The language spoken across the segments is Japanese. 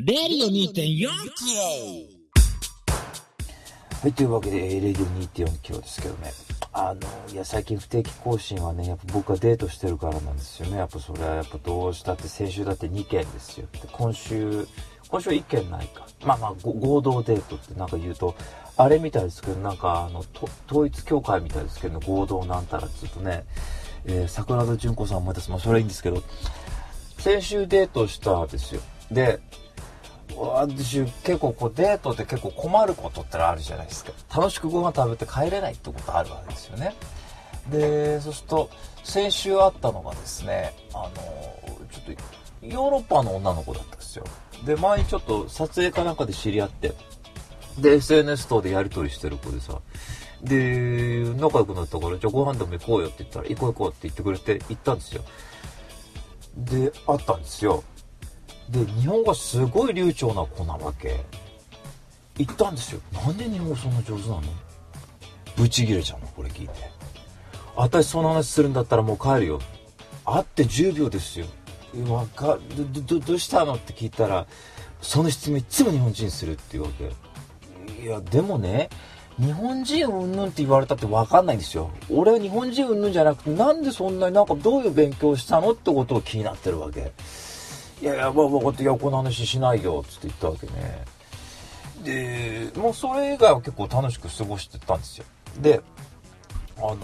レディオ2.4はい、というわけで、レディオ2.4キロですけどね。あの、いや、最近不定期更新はね、やっぱ僕がデートしてるからなんですよね。やっぱそれはやっぱどうしたって、先週だって2件ですよ。で、今週、今週は1件ないか。まあまあ、合同デートってなんか言うと、あれみたいですけど、なんかあの、統一教会みたいですけど、合同なんたらずっとね、えー桜田淳子さん思い出す。まあ、それはいいんですけど、先週デートしたんですよ。で、私結構こうデートって結構困ることってあるじゃないですか。楽しくご飯食べて帰れないってことあるわけですよね。でそうすると先週あったのがですねあのちょっとヨーロッパの女の子だったんですよ。で前にちょっと撮影かなんかで知り合ってで SNS 等でやり取りしてる子でさで仲良くなったからじゃあご飯でも行こうよって言ったら行こう行こうって言ってくれて行ったんですよ。で会ったんですよ。で日本語すごい流暢な子なわけ。言ったんですよ。なんで日本語そんな上手なの？ブチギレちゃうの？これ聞いて。私その話するんだったらもう帰るよ。会って10秒ですよ。わかどどどうしたの？って聞いたらその質問いつも日本人するっていうわけ。いやでもね日本人うんぬんって言われたって分かんないんですよ。俺は日本人うんぬんじゃなくてなんでそんなになんかどういう勉強したの？ってことを気になってるわけ。いやいや、分かって、いや、この話しないよ、つって言ったわけね。で、もうそれ以外は結構楽しく過ごしてたんですよ。で、あの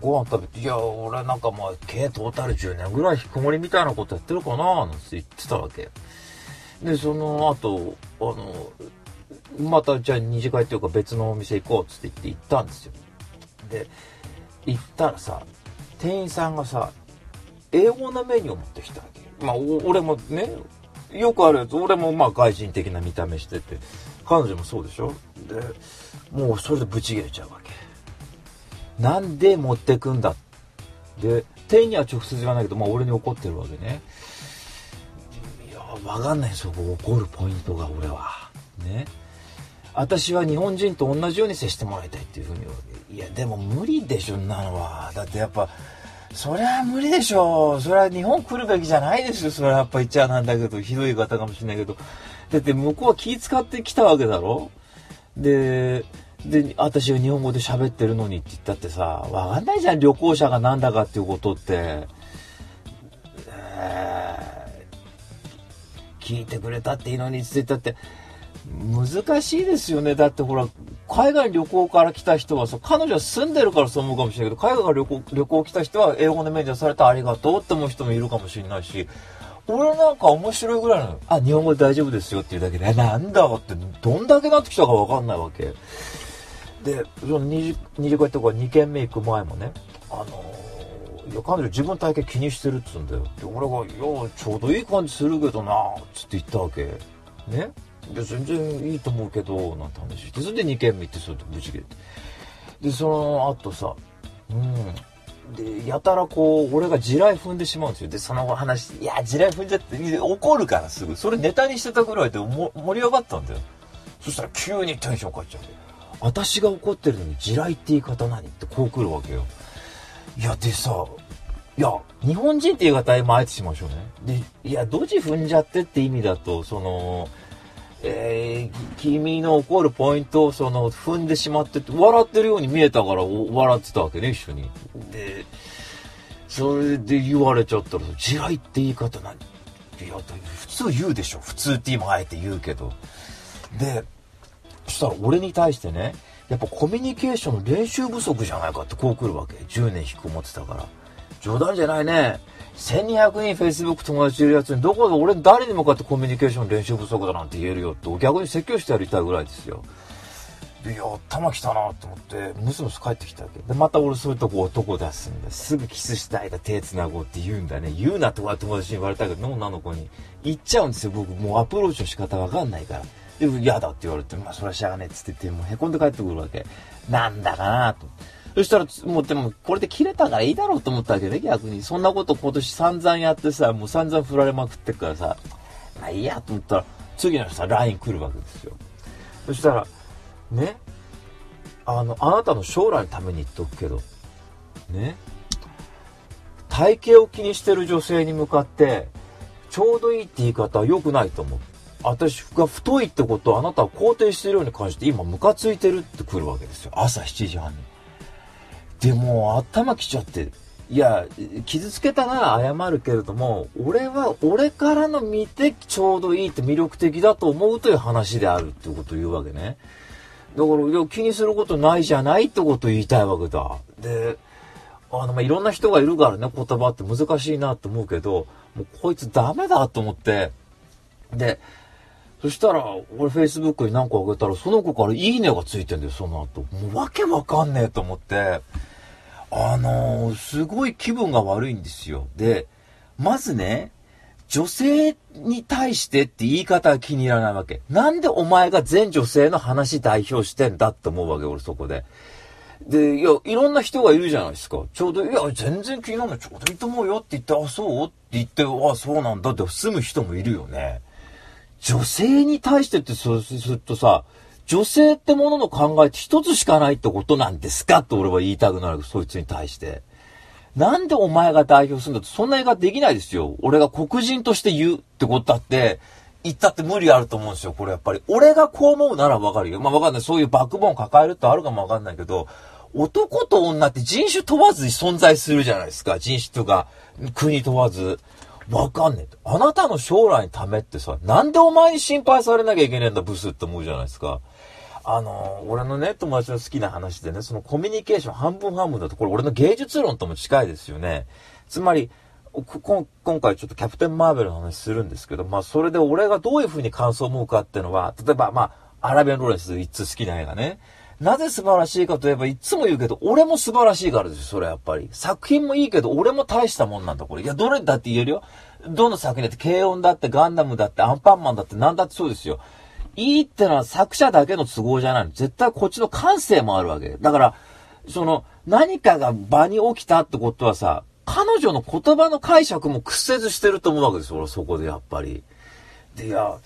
ご飯食べて、いや、俺なんかまあ、計トータル10年ぐらい引きこもりみたいなことやってるかな、なんて言ってたわけ。で、その後、あの、またじゃあ二次会っていうか別のお店行こう、つって言って行ったんですよ。で、行ったらさ、店員さんがさ、英語のメニューを持ってきたわけ。まあ、俺もね、よくあるやつ、俺もまあ外人的な見た目してて、彼女もそうでしょ？で、もうそれでブチ切れちゃうわけ。なんで持ってくんだ？で、店員には直接言わないけど、まあ俺に怒ってるわけね。いや、わかんないそこ怒るポイントが俺は。ね。私は日本人と同じように接してもらいたいっていうふうに言うわけ。いや、でも無理でしょ、なのは。だってやっぱ、そりゃ無理でしょう。それは日本来るべきじゃないですよ。それはやっぱ言っちゃなんだけど、ひどい方かもしれないけど。だって向こうは気使ってきたわけだろで、で、私は日本語で喋ってるのにって言ったってさ、わかんないじゃん、旅行者がなんだかっていうことって。えー聞いてくれたっていいのにって言ったって、難しいですよね。だってほら、海外旅行から来た人はさ、彼女は住んでるからそう思うかもしれないけど、海外から旅行旅行来た人は英語でメジャーされてありがとうって思う人もいるかもしれないし、俺なんか面白いぐらいの。あ、日本語で大丈夫ですよっていうだけで、えなんだって、どんだけなってきたかわかんないわけ。で、その二次二次会とか2軒目行く前もね、あのーいや、彼女自分の体型気にしてるっつうんだよ。で、俺が、いや、ちょうどいい感じするけどなつって言ったわけ。ね？いや、全然いいと思うけど、なんて話して、それで2軒目行って、それでぶち切れて。で、その後さ、うん。で、やたらこう、俺が地雷踏んでしまうんですよ。で、その後話、いや、地雷踏んじゃって、怒るからすぐ。それネタにしてたぐらいで盛り上がったんだよ。そしたら急にテンション変わっちゃって。私が怒ってるのに地雷って言い方何ってこう来るわけよ。いや、でさ、いや、日本人って言い方今あえてしましょうね。で、いや、ドジ踏んじゃってって意味だと、その、えー、君の怒るポイントをその踏んでしまってて笑ってるように見えたから笑ってたわけね一緒に。でそれで言われちゃったら「地雷って言い方何?」いや普通言うでしょ。普通って今あえて言うけど。でそしたら俺に対してねやっぱコミュニケーションの練習不足じゃないかってこう来るわけ。10年引きこもってたから。冗談じゃないね。1200人 Facebook 友達いるやつにどこで俺誰に向かってコミュニケーション練習不足だなんて言えるよって逆に説教してやりたいぐらいですよ。でいや頭きたなと思ってムスムス帰ってきたわけ。でまた俺そういうとこ男出すんだすぐキスしたいだ手つなごうって言うんだね。言うなって友達に言われたけど女の子に言っちゃうんですよ。僕もうアプローチの仕方わかんないから。で嫌だって言われてまあそれはしゃあねえっつって言ってもうへこんで帰ってくるわけ。なんだかなと。そしたら、もうでも、これで切れたからいいだろうと思ったわけね、逆に。そんなこと今年散々やってさ、もう散々振られまくってっからさ、まあいいやと思ったら、次の日さ、LINE 来るわけですよ。そしたら、ね、あの、あなたの将来のために言っとくけど、ね、体型を気にしてる女性に向かって、ちょうどいいって言い方は良くないと思う。私が太いってことをあなたは肯定してるように感じて今ムカついてるって来るわけですよ。朝7時半に。でも頭きちゃって、いや、傷つけたなら謝るけれども、俺は俺からの見てちょうどいいって魅力的だと思うという話であるってことを言うわけね。だから、いや、気にすることないじゃないってことを言いたいわけだ。で、あの、まあ、いろんな人がいるからね、言葉って難しいなと思うけど、もうこいつダメだと思って、で、そしたら、俺 Facebook に何個あげたら、その子からいいねがついてんだよ、その後。もうわけわかんねえと思って、あのー、すごい気分が悪いんですよ。で、まずね、女性に対してって言い方が気に入らないわけ。なんでお前が全女性の話代表してんだって思うわけ、俺そこで。で、いや、いろんな人がいるじゃないですか。ちょうど、いや、全然気になるのちょうどいいと思うよって言って、あ、そう？って言って、あ、そうなんだって住む人もいるよね。女性に対してってそうするとさ、女性ってものの考えって一つしかないってことなんですかって俺は言いたくなる、そいつに対して。なんでお前が代表するんだって、そんな言い方できないですよ。俺が黒人として言うってことだって、言ったって無理あると思うんですよ、これやっぱり。俺がこう思うならわかるよ。まあわかんない。そういうバックボーン抱えるってあるかもわかんないけど、男と女って人種問わずに存在するじゃないですか。人種とか、国問わず。わかんねえ。あなたの将来のためってさ、なんでお前に心配されなきゃいけねえんだ、ブスって思うじゃないですか。あの、俺のね、友達の好きな話でね、そのコミュニケーション半分半分だと、これ俺の芸術論とも近いですよね。つまり、今回ちょっとキャプテンマーベルの話するんですけど、まあそれで俺がどういう風に感想を思うかっていうのは、例えばまあ、アラビアンローレンス一通好きな映画ね。なぜ素晴らしいかといえば、いつも言うけど、俺も素晴らしいからですよ、それやっぱり。作品もいいけど、俺も大したもんなんだ、これ。いや、どれだって言えるよ。どの作品だって、軽音だって、ガンダムだって、アンパンマンだって、なんだってそうですよ。いいってのは作者だけの都合じゃない。絶対こっちの感性もあるわけ。だから、その、何かが場に起きたってことはさ、彼女の言葉の解釈も屈折してると思うわけですよ、俺そこでやっぱり。で、いや、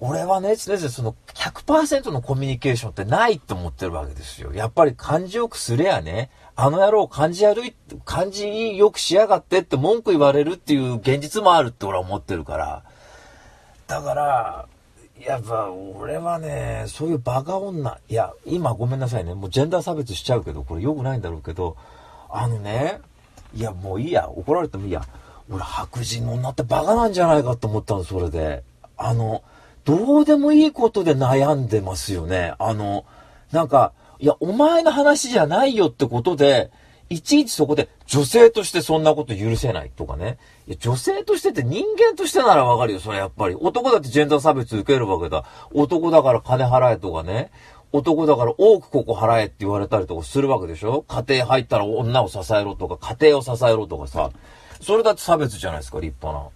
俺はね、常々その100%のコミュニケーションってないって思ってるわけですよ。やっぱり感じよくすれやね、あの野郎感じ悪い、感じよくしやがってって文句言われるっていう現実もあるって俺は思ってるから。だから、やっぱ俺はね、そういうバカ女、いや、今ごめんなさいね、もうジェンダー差別しちゃうけど、これ良くないんだろうけど、あのね、いやもういいや、怒られてもいいや。俺白人の女ってバカなんじゃないかと思ったの、それで。あの、どうでもいいことで悩んでますよね。あの、なんか、いや、お前の話じゃないよってことで、いちいちそこで女性としてそんなこと許せないとかね。いや、女性としてって人間としてならわかるよ、それやっぱり。男だってジェンダー差別受けるわけだ。男だから金払えとかね。男だから多くここ払えって言われたりとかするわけでしょ家庭入ったら女を支えろとか、家庭を支えろとかさ。それだって差別じゃないですか、立派な。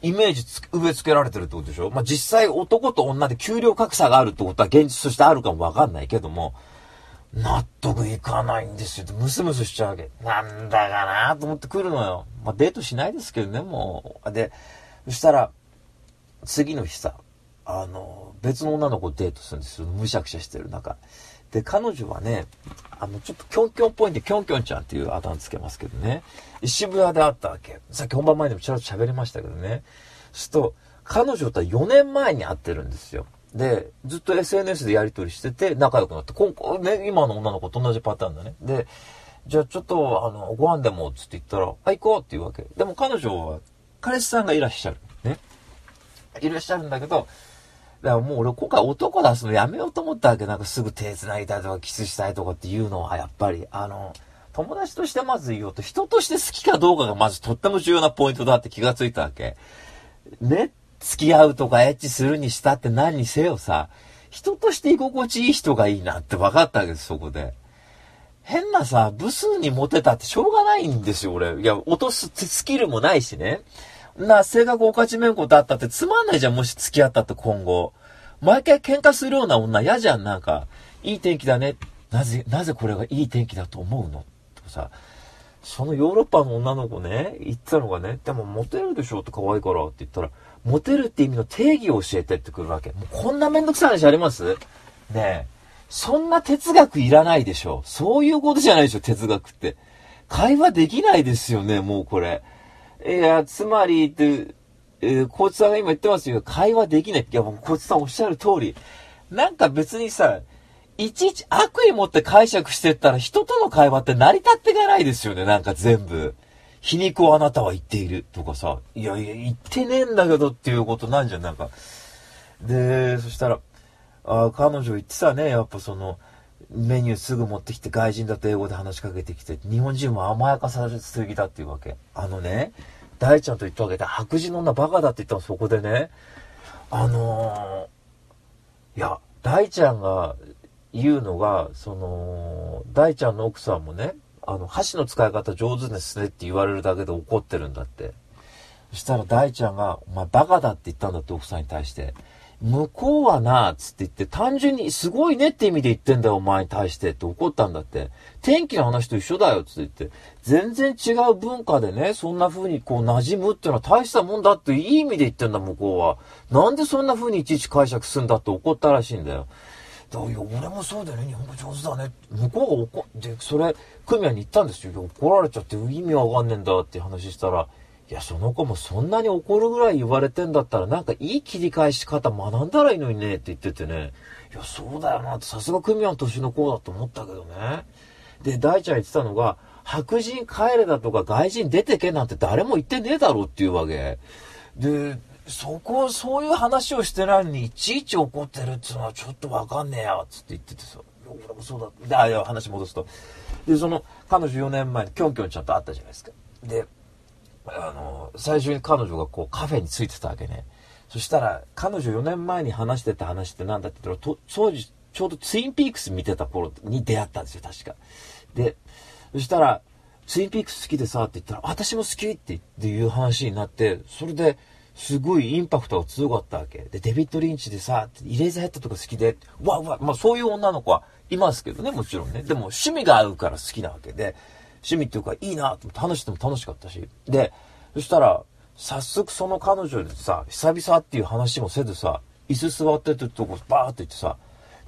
イメージ植え付けられてるってことでしょまあ、実際男と女で給料格差があるってことは現実としてあるかもわかんないけども、納得いかないんですよ。ムスムスしちゃうわけ。なんだかなと思って来るのよ。まあ、デートしないですけどね、もう。で、そしたら、次の日さ、あの、別の女の子デートするんですよ。むしゃくしゃしてる中。で、彼女はね、あの、ちょっとキョンキョンっぽいんで、キョンキョンちゃんっていうあだ名つけますけどね。渋谷で会ったわけ。さっき本番前でもちらっと喋りましたけどね。すると、彼女とは4年前に会ってるんですよ。で、ずっと SNS でやりとりしてて、仲良くなって、今ね、今の女の子と同じパターンだね。で、じゃあちょっと、あの、ご飯でも、つって言ったら、あ、行こうって言うわけ。でも彼女は、彼氏さんがいらっしゃる。ね。いらっしゃるんだけど、だからもう俺今回男出すのやめようと思ったわけ。なんかすぐ手繋いだとかキスしたいとかっていうのはやっぱり、あの、友達としてまず言おうと、人として好きかどうかがまずとっても重要なポイントだって気がついたわけ。ね、付き合うとかエッチするにしたって何にせよさ、人として居心地いい人がいいなって分かったわけです、そこで。変なさ、部数にモテたってしょうがないんですよ、俺。いや、落とすスキルもないしね。な、性格おかちめんこだったってつまんないじゃん、もし付き合ったって今後。毎回喧嘩するような女嫌じゃん、なんか。いい天気だね。なぜ、なぜこれがいい天気だと思うの？とかさ。そのヨーロッパの女の子ね、言ったのがね、でもモテるでしょって可愛いからって言ったら、モテるって意味の定義を教えてってくるわけ。もうこんなめんどくさい話あります？ねえ。そんな哲学いらないでしょ。そういうことじゃないでしょ、哲学って。会話できないですよね、もうこれ。いや、つまりって、えー、コーチさんが今言ってますよ。会話できない。いや、もうコーチさんおっしゃる通り。なんか別にさ、いちいち悪意持って解釈してったら人との会話って成り立っていかないですよね、なんか全部。皮肉をあなたは言っているとかさ、いやいや、言ってねえんだけどっていうことなんじゃん、なんか。で、そしたら、あ彼女言ってたね、やっぱその、メニューすぐ持ってきて外人だと英語で話しかけてきて、日本人も甘やかされすぎだっていうわけ。あのね、大ちゃんと言ったわけで、白人の女バカだって言ったのそこでね、あのー、いや、大ちゃんが言うのが、その、大ちゃんの奥さんもね、あの、箸の使い方上手ですねって言われるだけで怒ってるんだって。そしたら大ちゃんが、お前バカだって言ったんだって奥さんに対して。向こうはな、つって言って、単純にすごいねって意味で言ってんだよ、お前に対してって怒ったんだって。天気の話と一緒だよ、つって言って。全然違う文化でね、そんな風にこう馴染むっていうのは大したもんだっていい意味で言ってんだ、向こうは。なんでそんな風にいちいち解釈すんだって怒ったらしいんだよ。だいや、俺もそうだよね、日本語上手だね。向こうが怒って、それ、組合に言ったんですよ。怒られちゃって意味わかんねえんだって話したら、いや、その子もそんなに怒るぐらい言われてんだったら、なんかいい切り返し方学んだらいいのにねって言っててね。いや、そうだよなって、さすが組合の年の子だと思ったけどね。で、大ちゃん言ってたのが、白人帰れだとか外人出てけなんて誰も言ってねえだろうっていうわけ。で、そこ、そういう話をしてないのに、いちいち怒ってるっていうのはちょっとわかんねえや、つって言っててさ。俺もそうだ。で、あ、いや、話戻すと。で、その、彼女4年前にキョンキョンちゃんと会ったじゃないですか。で、あの、最初に彼女がこうカフェに着いてたわけね。そしたら、彼女4年前に話してた話って何だって言ったら、当時、ちょうどツインピークス見てた頃に出会ったんですよ、確か。で、そしたら、ツインピークス好きでさって言ったら、私も好きっていう話になって、それで、すごいインパクトが強かったわけ。で、デビッド・リンチでさ、イレーザーヘッドとか好きで、わわ、まあそういう女の子はいますけどね、もちろんね。でも趣味が合うから好きなわけで、趣味っていうかいいなと話しても楽しかったし。で、そしたら、早速その彼女でさ、久々っていう話もせずさ、椅子座ってるとこバーって言ってさ、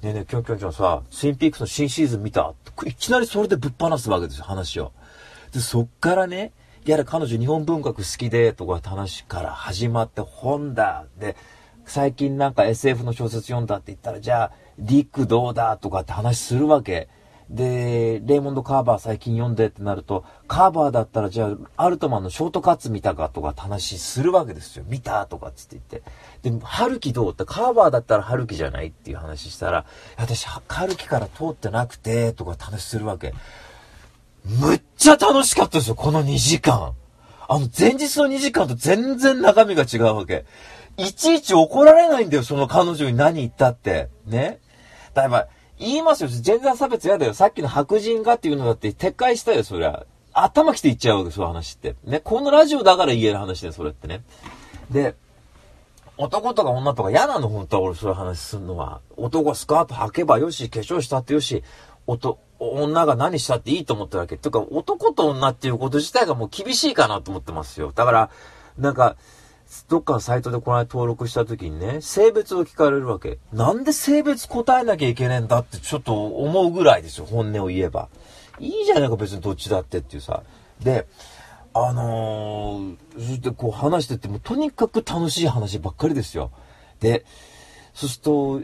ねえねえ、キョンキョンちゃんさ、スインピークスの新シーズン見たいきなりそれでぶっ放すわけですよ、話を。で、そっからね、やれ彼女日本文学好きで、とかって話から始まって本だ。で、最近なんか SF の小説読んだって言ったら、じゃあ、ディックどうだとかって話するわけ。で、レイモンド・カーバー最近読んでってなると、カーバーだったらじゃあ、アルトマンのショートカッツ見たかとかって話するわけですよ。見たとかっつって言って。で、春樹どうって、カーバーだったら春樹じゃないっていう話したら、私、春樹から通ってなくて、とかって話するわけ。むっちゃ楽しかったですよ、この2時間。あの、前日の2時間と全然中身が違うわけ。いちいち怒られないんだよ、その彼女に何言ったって。ね。だいぶ、言いますよ。ジェンダー差別嫌だよ。さっきの白人がっていうのだって撤回したよ、そりゃ。頭きて言っちゃうわけ、そういう話って。ね。このラジオだから言える話だよ、それってね。で、男とか女とか嫌なの、本当は俺そういう話すんのは。男スカート履けばよし、化粧したってよし、女が何したっていいと思ってるわけ。とか、男と女っていうこと自体がもう厳しいかなと思ってますよ。だから、なんか、どっかのサイトでこの間登録した時にね、性別を聞かれるわけ。なんで性別答えなきゃいけねえんだってちょっと思うぐらいですよ、本音を言えば。いいじゃないか、別にどっちだってっていうさ。で、あのー、そしてこう話してても、とにかく楽しい話ばっかりですよ。で、そうすると、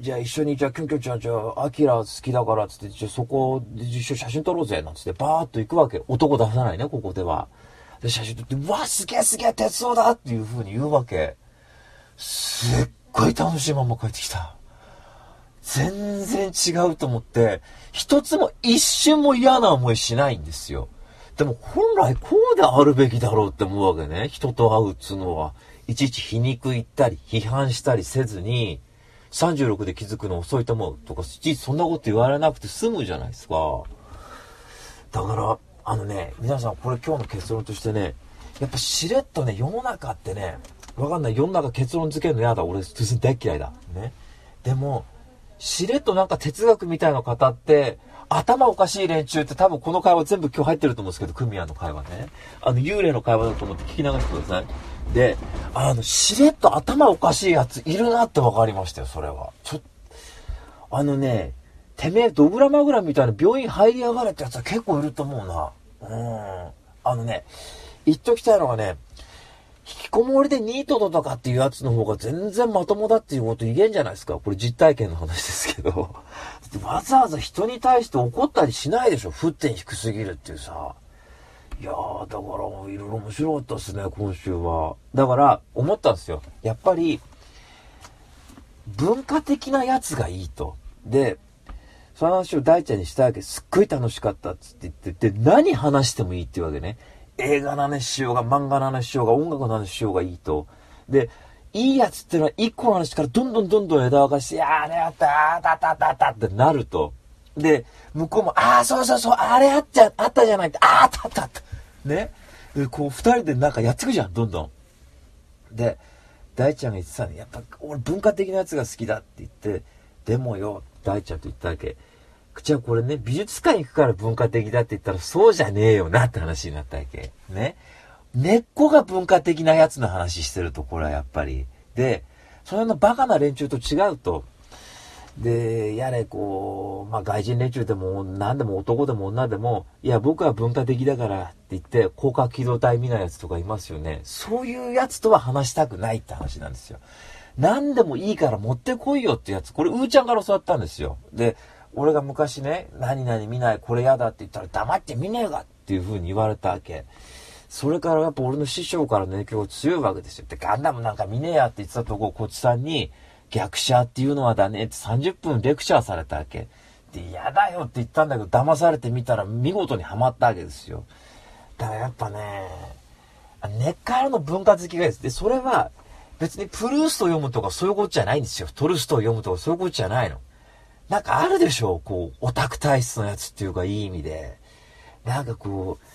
じゃあ一緒に、じゃあキュンキュンちゃん、じゃあ、アキラ好きだから、つって、じゃあそこで一緒写真撮ろうぜ、なんつって、バーっと行くわけ。男出さないね、ここでは。で、写真撮って、うわ、すげえすげえ、鉄道だっていう風に言うわけ。すっごい楽しいまま帰ってきた。全然違うと思って、一つも一瞬も嫌な思いしないんですよ。でも本来こうであるべきだろうって思うわけね。人と会うっつうのは。いちいち皮肉言ったり、批判したりせずに、36で気づくの遅いと思うとか、そんなこと言われなくて済むじゃないですか。だから、あのね、皆さんこれ今日の結論としてね、やっぱしれっとね、世の中ってね、わかんない。世の中結論付けるの嫌だ。俺、普通に大嫌いだ。ね。でも、しれっとなんか哲学みたいな方って、頭おかしい連中って多分この会話全部今日入ってると思うんですけど、クミアの会話ね。あの、幽霊の会話だと思って聞き流してください。で、あの、しれっと頭おかしいやついるなって分かりましたよ、それは。ちょあのね、てめえドグラマグラみたいな病院入りやがれってやつは結構いると思うな。うん。あのね、言っときたいのがね、引きこもりでニートだとかっていうやつの方が全然まともだっていうこと言えんじゃないですか。これ実体験の話ですけど。わざわざ人に対して怒ったりしないでしょ。沸点低すぎるっていうさ。いやー、だから、いろいろ面白かったですね、今週は。だから、思ったんですよ。やっぱり、文化的なやつがいいと。で、その話を大ちゃんにしたわけ。すっごい楽しかったっつって言って、で、何話してもいいっていうわけね。映画の話しようが、漫画の話しようが、音楽の話しようがいいと。で、いいやつっていうのは一個の話からどんどんどんどん枝分かして、あれあった、あたたたたってなると。で、向こうも、ああ、そうそうそう、あれあっちゃ、あったじゃないって、ああったあったあった。ね。で、こう二人でなんかやってくじゃん、どんどん。で、大ちゃんが言ってたね、やっぱ俺文化的なやつが好きだって言って、でもよ、大ちゃんと言ったわけ。じゃあこれね、美術館行くから文化的だって言ったらそうじゃねえよなって話になったわけ。ね。根っこが文化的なやつの話してると、これはやっぱり。で、そのバカな連中と違うと、で、やれ、こう、まあ、外人連中でも、何でも男でも女でも、いや、僕は文化的だからって言って、広角機動隊見ないやつとかいますよね。そういうやつとは話したくないって話なんですよ。何でもいいから持ってこいよってやつ。これ、うーちゃんから教わったんですよ。で、俺が昔ね、何々見ない、これ嫌だって言ったら黙って見ねえがっていう風に言われたわけ。それからやっぱ俺の師匠からの影響が強いわけですよ。で、ガンダムなんか見ねえやって言ってたとこ、こっちさんに、逆者っていうのはだねって30分レクチャーされたわけ。で、嫌だよって言ったんだけど、騙されてみたら見事にはまったわけですよ。だからやっぱね、根っからの文化好きがです。で、それは別にプルースト読むとかそういうことじゃないんですよ。トルストを読むとかそういうことじゃないの。なんかあるでしょうこう、オタク体質のやつっていうかいい意味で。なんかこう、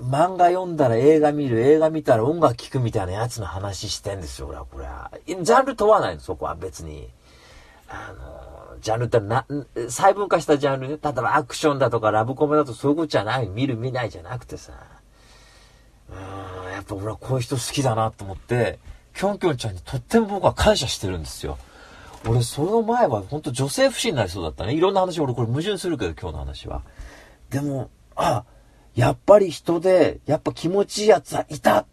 漫画読んだら映画見る、映画見たら音楽聴くみたいなやつの話してんですよ、俺は、これは。ジャンル問わないの、そこは別に。あの、ジャンルってな、細分化したジャンルね。例えばアクションだとかラブコメだとそういうことじゃない。見る見ないじゃなくてさ。うん、やっぱ俺はこういう人好きだなと思って、キョンキョンちゃんにとっても僕は感謝してるんですよ。俺、その前は本当女性不信になりそうだったね。いろんな話、俺これ矛盾するけど、今日の話は。でも、あ、やっぱり人で、やっぱ気持ちいいやつはいた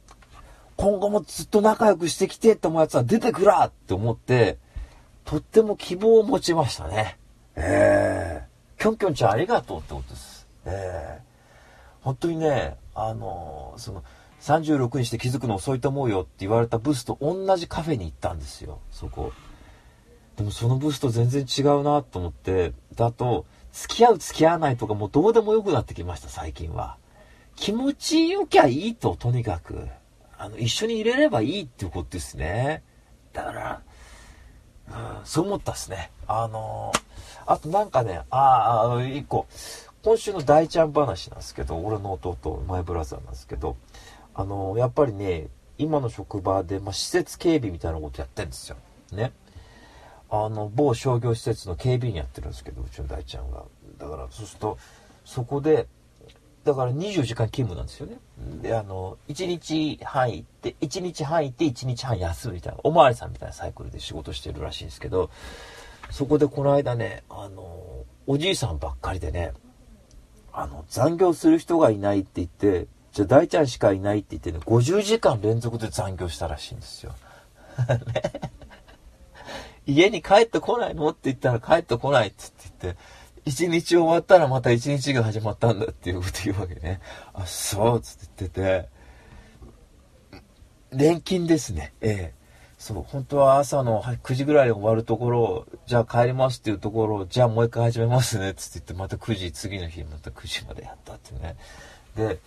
今後もずっと仲良くしてきてって思うやつは出てくらって思って、とっても希望を持ちましたね。ええー、キョンキョンちゃんありがとうってことです。ええー、本当にね、あのー、その、36にして気づくの遅いと思うよって言われたブースと同じカフェに行ったんですよ、そこ。でもそのブースと全然違うなと思って、だと、付き合う付き合わないとかもうどうでもよくなってきました、最近は。気持ちよきゃいいと、とにかく。あの、一緒にいれればいいっていうことですね。だから、うん、そう思ったっすね。あのー、あとなんかね、ああ、一個、今週の大ちゃん話なんですけど、俺の弟、マイブラザーなんですけど、あのー、やっぱりね、今の職場で、まあ、施設警備みたいなことやってるんですよ。ね。あの、某商業施設の警備員やってるんですけど、うちの大ちゃんが。だから、そうすると、そこで、だから24時間勤務なんですよね。で、あの、1日半行って、1日半行って1日半休むみたいな、おまわりさんみたいなサイクルで仕事してるらしいんですけど、そこでこの間ね、あの、おじいさんばっかりでね、あの、残業する人がいないって言って、じゃあ大ちゃんしかいないって言ってね、50時間連続で残業したらしいんですよ。ね 家に帰ってこないの？って言ったら帰ってこないって言って、一日終わったらまた一日が始まったんだっていうこと言うわけね。あ、そうっつって言ってて、年金ですね。ええ。そう、本当は朝の9時ぐらいで終わるところ、じゃあ帰りますっていうところ、じゃあもう一回始めますね、つって言って、また9時、次の日また9時までやったってね。で、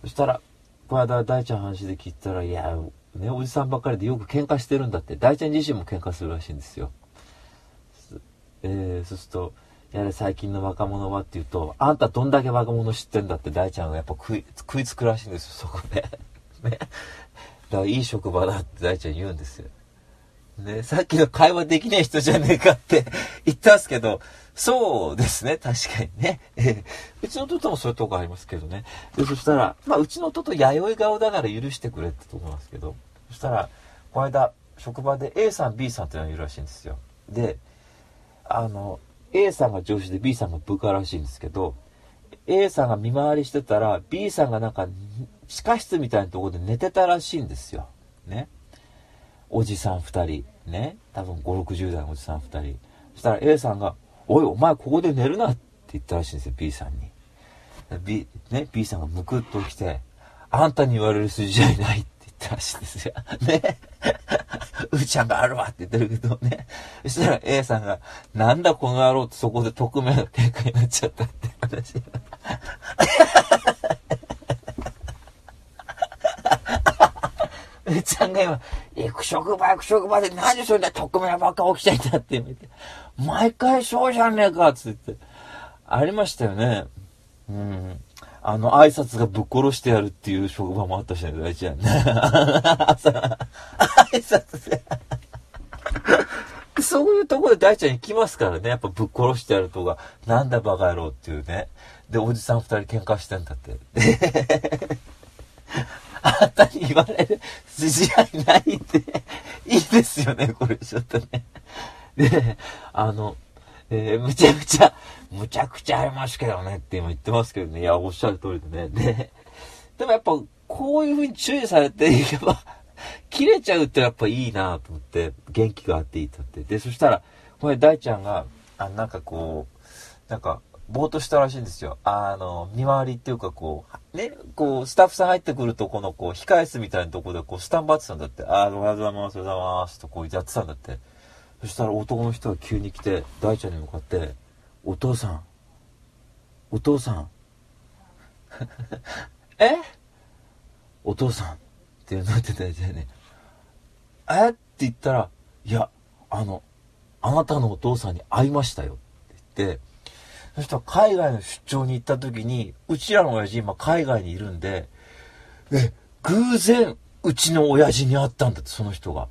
そしたら、この間大ちゃん話で聞いたら、いや、ね、おじさんばっかりでよく喧嘩してるんだって、大ちゃん自身も喧嘩するらしいんですよ。えー、そうすると、やれ最近の若者はって言うと、あんたどんだけ若者知ってんだって大ちゃんがやっぱ食い、食いつくらしいんですよ、そこで。ね。だからいい職場だって大ちゃん言うんですよ。ね、さっきの会話できない人じゃねえかって 言ったんですけど、そうですね、確かにね。うちの弟もそういうとこありますけどね。で、そしたら、まあ、うちの弟弥生顔だから許してくれってとこなんですけど、そしたら、この間、職場で A さん、B さんっていうのがいるらしいんですよ。で、あの、A さんが上司で B さんが部下らしいんですけど、A さんが見回りしてたら、B さんがなんか、地下室みたいなとこで寝てたらしいんですよ。ね。おじさん2人、ね。多分5、60代のおじさん2人。そしたら A さんが、おい、お前ここで寝るなって言ったらしいんですよ、B さんに。B, ね、B さんがむくっと起きて、あんたに言われる筋じゃないって言ったらしいんですよ。ね。うーちゃんがあるわって言ってるけどね。そしたら A さんが、なんだこの野郎ってそこで匿名の展開になっちゃったって話。うーちゃんが今、行く職場行く職場で何でそれで匿名ばっか起きちゃいたって言って、毎回そうじゃねえかっつって。ありましたよね。うん。あの、挨拶がぶっ殺してやるっていう職場もあったしね、大ちゃんね。挨拶で。そういうところで大ちゃん行きますからね。やっぱぶっ殺してやるとか、なんだバカ野郎っていうね。で、おじさん二人喧嘩してんだって。あんたに言われる 筋合いないって、いいですよね、これちょっとね。で、あの、えー、むちゃくちゃ、むちゃくちゃありますけどねって今言ってますけどね。いや、おっしゃる通りでね。で、でもやっぱ、こういう風に注意されていけば、切れちゃうってやっぱいいなと思って、元気があっていいとって。で、そしたら、これ大ちゃんが、あなんかこう、なんか、ぼーっとしたらしいんですよ。あの、見回りっていうかこう、ね、こう、スタッフさん入ってくるとこのこう、控室みたいなとこでこう、スタンバってたんだって。ああおはようございます、おはようございますとこうやってたんだって。そしたら男の人が急に来て大ちゃんに向かって「お父さんお父さん え？お父さん」ってなってたやつでね「え？っ?」て言ったら「いやあのあなたのお父さんに会いましたよ」って言ってそしたら海外の出張に行った時にうちらの親父今海外にいるんでえ偶然うちの親父に会ったんだってその人が。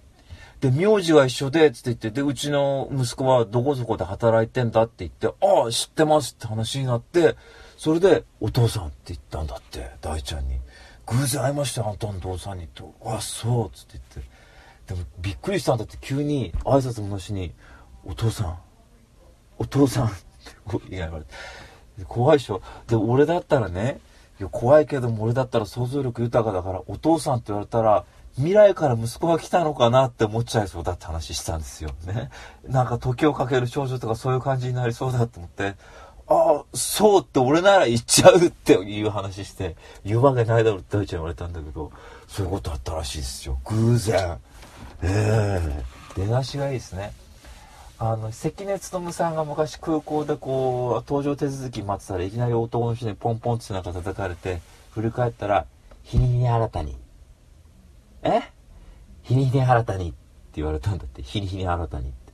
で、名字が一緒で、つって言って、で、うちの息子はどこそこで働いてんだって言って、ああ、知ってますって話になって、それで、お父さんって言ったんだって、大ちゃんに。偶然会いましたよ、あんたのお父さんに。と、あ、そう、つって言って。でも、びっくりしたんだって、急に挨拶もなしに、お父さん、お父さんって言われて。怖いでしょ。で、俺だったらね、いや、怖いけども俺だったら想像力豊かだから、お父さんって言われたら、未来から息子が来たのかなって思っちゃいそうだって話したんですよね。なんか時をかける少女とかそういう感じになりそうだと思って、ああ、そうって俺なら言っちゃうっていう話して、言うわけないだろって大ちゃん言われたんだけど、そういうことあったらしいですよ。偶然。ええー、出だしがいいですね。あの、関根勤さんが昔空港でこう、搭乗手続き待ってたらいきなり男の人にポンポンって背中叩かれて、振り返ったら、日に日に新たにえ？日に日に新たにって言われたんだって。日に日に新たにって。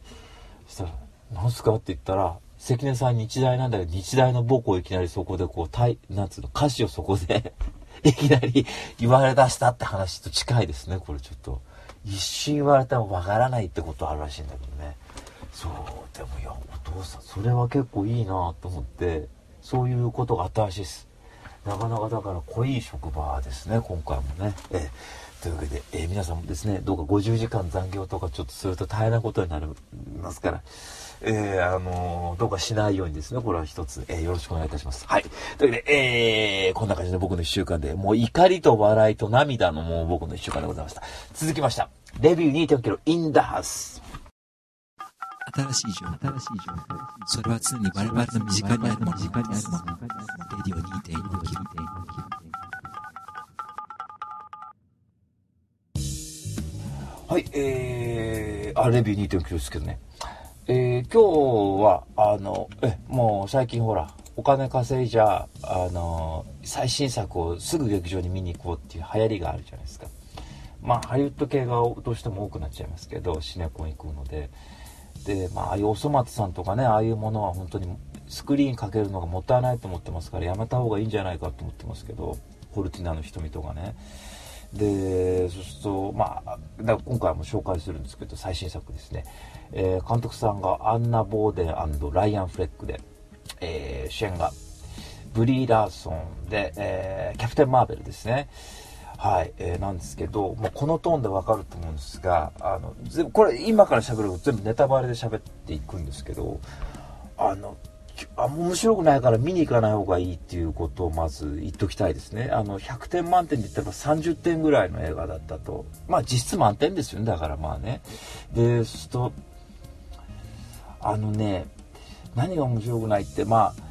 そしたら、なんすかって言ったら、関根さん日大なんだけど、日大の母校いきなりそこでこう、たい、なんつうの、歌詞をそこで いきなり言われ出したって話と近いですね、これちょっと。一瞬言われてもわからないってことあるらしいんだけどね。そう、でもいや、お父さん、それは結構いいなと思って、そういうことがあったらしいです。なかなかだから濃い職場ですね、今回もね。えというわけで、えー、皆さんもですね、どうか50時間残業とかちょっとすると大変なことになりますから、えー、あのー、どうかしないようにですね、これは一つ、えー、よろしくお願いいたします。はい。というわけで、えー、こんな感じで僕の一週間で、もう怒りと笑いと涙のもう僕の一週間でございました。続きました。レビュー2.0キロインダハス。新しい情報、それは常に我々の身近にあるもの。身近にあるもの。レディオ2.0キロ。はい、えー、あ、レビュー2.9ですけどね。えー、今日は、あの、え、もう最近ほら、お金稼いじゃ、あの、最新作をすぐ劇場に見に行こうっていう流行りがあるじゃないですか。まあ、ハリウッド系がどうしても多くなっちゃいますけど、シネコン行くので。で、まあ、ああいうおそ松さんとかね、ああいうものは本当にスクリーンかけるのがもったいないと思ってますから、やめた方がいいんじゃないかと思ってますけど、ホルティナの瞳とかね。でそうするとまあだ今回も紹介するんですけど最新作ですね、えー、監督さんがアンナ・ボーデンライアン・フレックで、えー、主演がブリー・ラーソンで、えー、キャプテン・マーベルですねはい、えー、なんですけど、もうこのトーンでわかると思うんですが、あの、これ今から喋ると全部ネタバレで喋っていくんですけど、あの、あ面白くないから見に行かない方がいいっていうことをまず言っときたいですね。あの、100点満点で言ったら30点ぐらいの映画だったと。まあ実質満点ですよね。だからまあね。で、そうすと、あのね、何が面白くないって、まあ、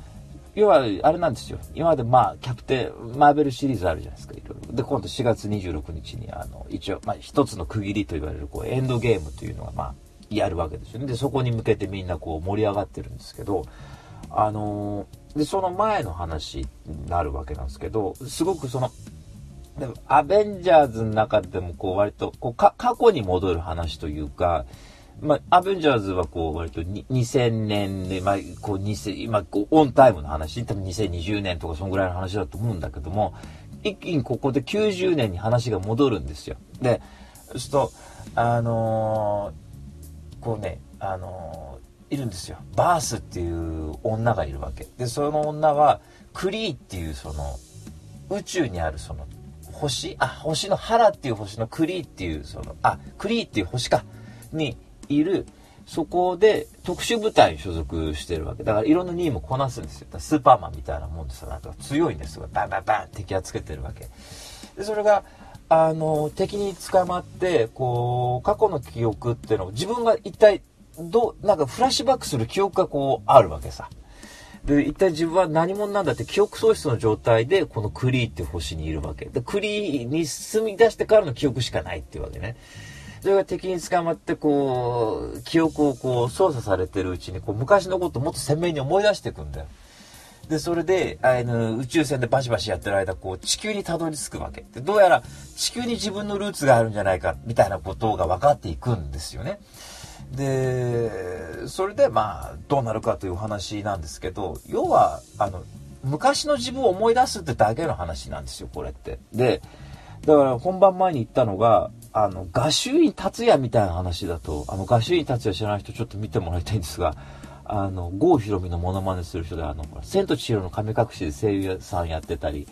要は、あれなんですよ。今までまあ、キャプテン、マーベルシリーズあるじゃないですか、いろいろ。で、今度4月26日に、あの、一応、まあ、一つの区切りと言われる、こう、エンドゲームというのが、まあ、やるわけですよね。で、そこに向けてみんなこう、盛り上がってるんですけど、あのー、で、その前の話になるわけなんですけど、すごくその、でもアベンジャーズの中でもこう割とこう過去に戻る話というか、まあ、アベンジャーズはこう割と2000年で、まあ、こう2000、今こうオンタイムの話、多分2020年とかそんぐらいの話だと思うんだけども、一気にここで90年に話が戻るんですよ。で、そうすると、あのー、こうね、あのーいるんですよ。バースっていう女がいるわけ。でその女はクリーっていうその宇宙にあるその星？あ星の原っていう星のクリーっていうそのあクリーっていう星か。にいるそこで特殊部隊に所属してるわけだからいろんな任務をこなすんですよスーパーマンみたいなもんですよなんか強いんですよバンバンバン敵はつけてるわけでそれがあの敵に捕まってこう過去の記憶っていうのを自分が一体どう、なんかフラッシュバックする記憶がこうあるわけさ。で、一体自分は何者なんだって記憶喪失の状態でこのクリーっていう星にいるわけ。で、クリーに住み出してからの記憶しかないっていうわけね。それが敵に捕まってこう、記憶をこう操作されてるうちにこう昔のことをもっと鮮明に思い出していくんだよ。で、それで、あの、宇宙船でバシバシやってる間、こう、地球にたどり着くわけ。で、どうやら地球に自分のルーツがあるんじゃないか、みたいなことが分かっていくんですよね。でそれでまあどうなるかというお話なんですけど要はあの昔の自分を思い出すってだけの話なんですよこれって。でだから本番前に言ったのがあの画集院達也みたいな話だとあの画集院達也知らない人ちょっと見てもらいたいんですがあの郷ひろみのモノマネする人であの「千と千尋の神隠し」で声優さんやってたり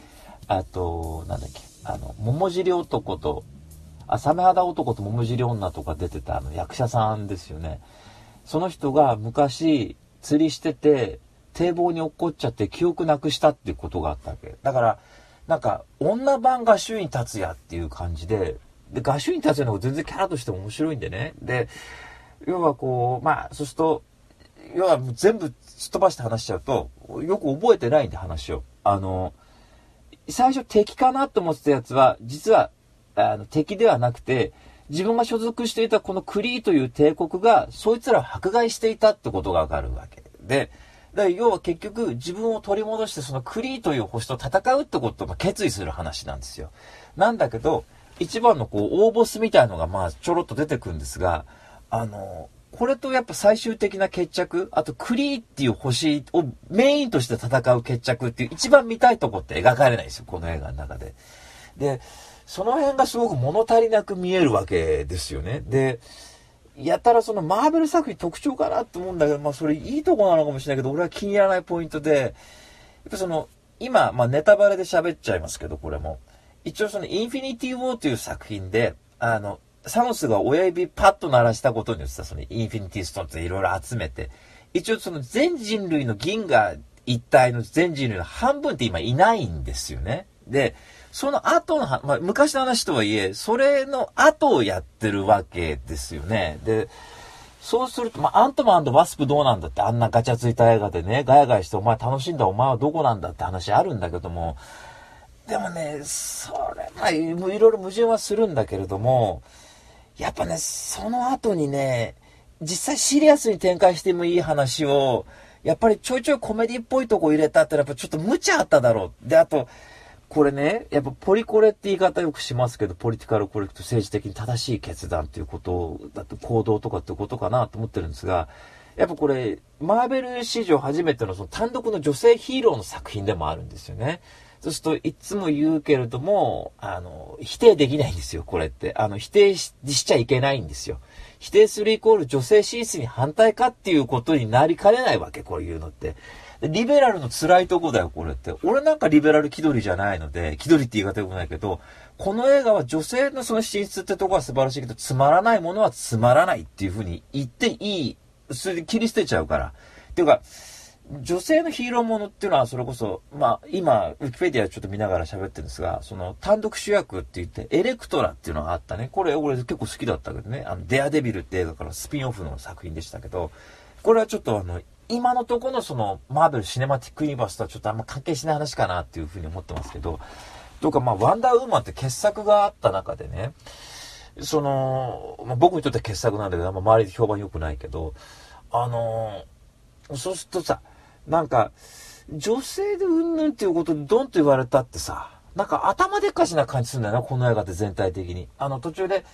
あとなんだっけあの桃尻男とあ、サメ肌男と桃尻女とか出てたあの役者さんですよね。その人が昔釣りしてて、堤防に落っこっちゃって記憶なくしたっていうことがあったわけ。だから、なんか、女版画集院達也っていう感じで、で、画集院達也のが全然キャラとして面白いんでね。で、要はこう、まあ、そうすると、要は全部すっ飛ばして話しちゃうと、よく覚えてないんで話を。あの、最初敵かなと思ってたやつは、実はあの敵ではなくて、自分が所属していたこのクリーという帝国が、そいつらを迫害していたってことがわかるわけで、だ要は結局自分を取り戻してそのクリーという星と戦うってことを決意する話なんですよ。なんだけど、一番のこう大ボスみたいのがまあちょろっと出てくるんですが、あの、これとやっぱ最終的な決着、あとクリーっていう星をメインとして戦う決着っていう一番見たいとこって描かれないんですよ、この映画の中で。で、その辺がすごく物足りなく見えるわけですよね。で、やたらそのマーベル作品特徴かなと思うんだけど、まあそれいいとこなのかもしれないけど、俺は気に入らないポイントで、やっぱその、今、まあネタバレで喋っちゃいますけど、これも。一応そのインフィニティ・ウォーという作品で、あの、サノスが親指パッと鳴らしたことによってさ、そのインフィニティ・ストーンっていろいろ集めて、一応その全人類の銀河一体の全人類の半分って今いないんですよね。で、その後の、まあ、昔の話とはいえ、それの後をやってるわけですよね。で、そうすると、まあ、アントマンワスプどうなんだってあんなガチャついた映画でね、ガヤガヤしてお前楽しんだお前はどこなんだって話あるんだけども、でもね、それ、まあ、いろいろ矛盾はするんだけれども、やっぱね、その後にね、実際シリアスに展開してもいい話を、やっぱりちょいちょいコメディっぽいとこ入れたってやっぱちょっと無茶あっただろう。で、あと、これね、やっぱポリコレって言い方よくしますけど、ポリティカルコレクト政治的に正しい決断っていうことだって行動とかってことかなと思ってるんですが、やっぱこれ、マーベル史上初めてのその単独の女性ヒーローの作品でもあるんですよね。そうすると、いつも言うけれども、あの、否定できないんですよ、これって。あの、否定しちゃいけないんですよ。否定するイコール女性進出に反対かっていうことになりかねないわけ、こういうのって。リベラルの辛いとこだよ、これって。俺なんかリベラル気取りじゃないので、気取りって言い方よくないけど、この映画は女性のその進出ってとこは素晴らしいけど、つまらないものはつまらないっていうふうに言っていい。それで切り捨てちゃうから。っていうか、女性のヒーローものっていうのはそれこそ、まあ今、ウィキペディアちょっと見ながら喋ってるんですが、その単独主役って言って、エレクトラっていうのがあったね。これ俺結構好きだったけどね。あの、デアデビルって映画からスピンオフの作品でしたけど、これはちょっとあの、今のところのその、マーベル・シネマティック・ユニバースとはちょっとあんま関係しない話かなっていうふうに思ってますけど、とかまあ、ワンダーウーマンって傑作があった中でね、その、まあ、僕にとっては傑作なんだけど、あんま周りで評判良くないけど、あのー、そうするとさ、なんか、女性でうんぬんっていうことでドンと言われたってさ、なんか頭でっかちな感じするんだよな、この映画って全体的に。あの途中で、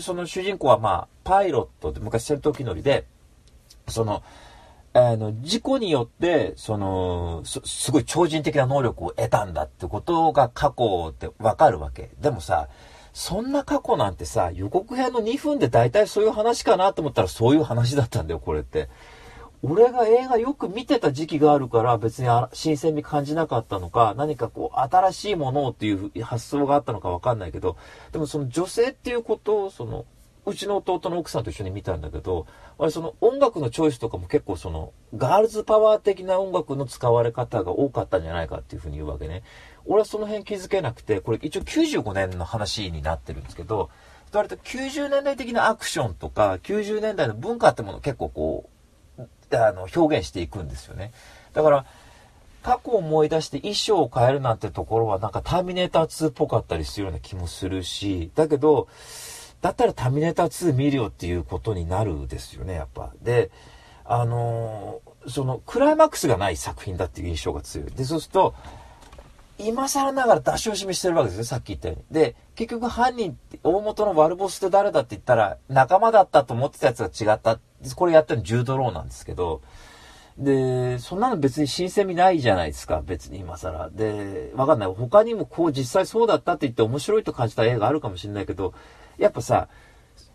その主人公はまあ、パイロットで昔戦闘機乗りで、その、あの、事故によって、そのす、すごい超人的な能力を得たんだってことが過去ってわかるわけ。でもさ、そんな過去なんてさ、予告編の2分で大体そういう話かなと思ったらそういう話だったんだよ、これって。俺が映画よく見てた時期があるから別に新鮮味感じなかったのか、何かこう新しいものをっていう発想があったのかわかんないけど、でもその女性っていうことを、その、うちの弟の奥さんと一緒に見たんだけど、あその音楽のチョイスとかも結構その、ガールズパワー的な音楽の使われ方が多かったんじゃないかっていうふうに言うわけね。俺はその辺気づけなくて、これ一応95年の話になってるんですけど、割と90年代的なアクションとか、90年代の文化ってもの結構こう、あの、表現していくんですよね。だから、過去を思い出して衣装を変えるなんてところはなんかターミネーター2っぽかったりするような気もするし、だけど、だったらターミネーター2見るよっていうことになるですよね、やっぱ。で、あのー、その、クライマックスがない作品だっていう印象が強い。で、そうすると、今更ながら出し惜しみしてるわけですよ、さっき言ったように。で、結局犯人、大元の悪ボスって誰だって言ったら、仲間だったと思ってたやつが違った。これやったの10ドローなんですけど、で、そんなの別に新鮮味ないじゃないですか、別に今更。で、わかんない。他にもこう実際そうだったって言って面白いと感じた映画あるかもしれないけど、やっぱさ、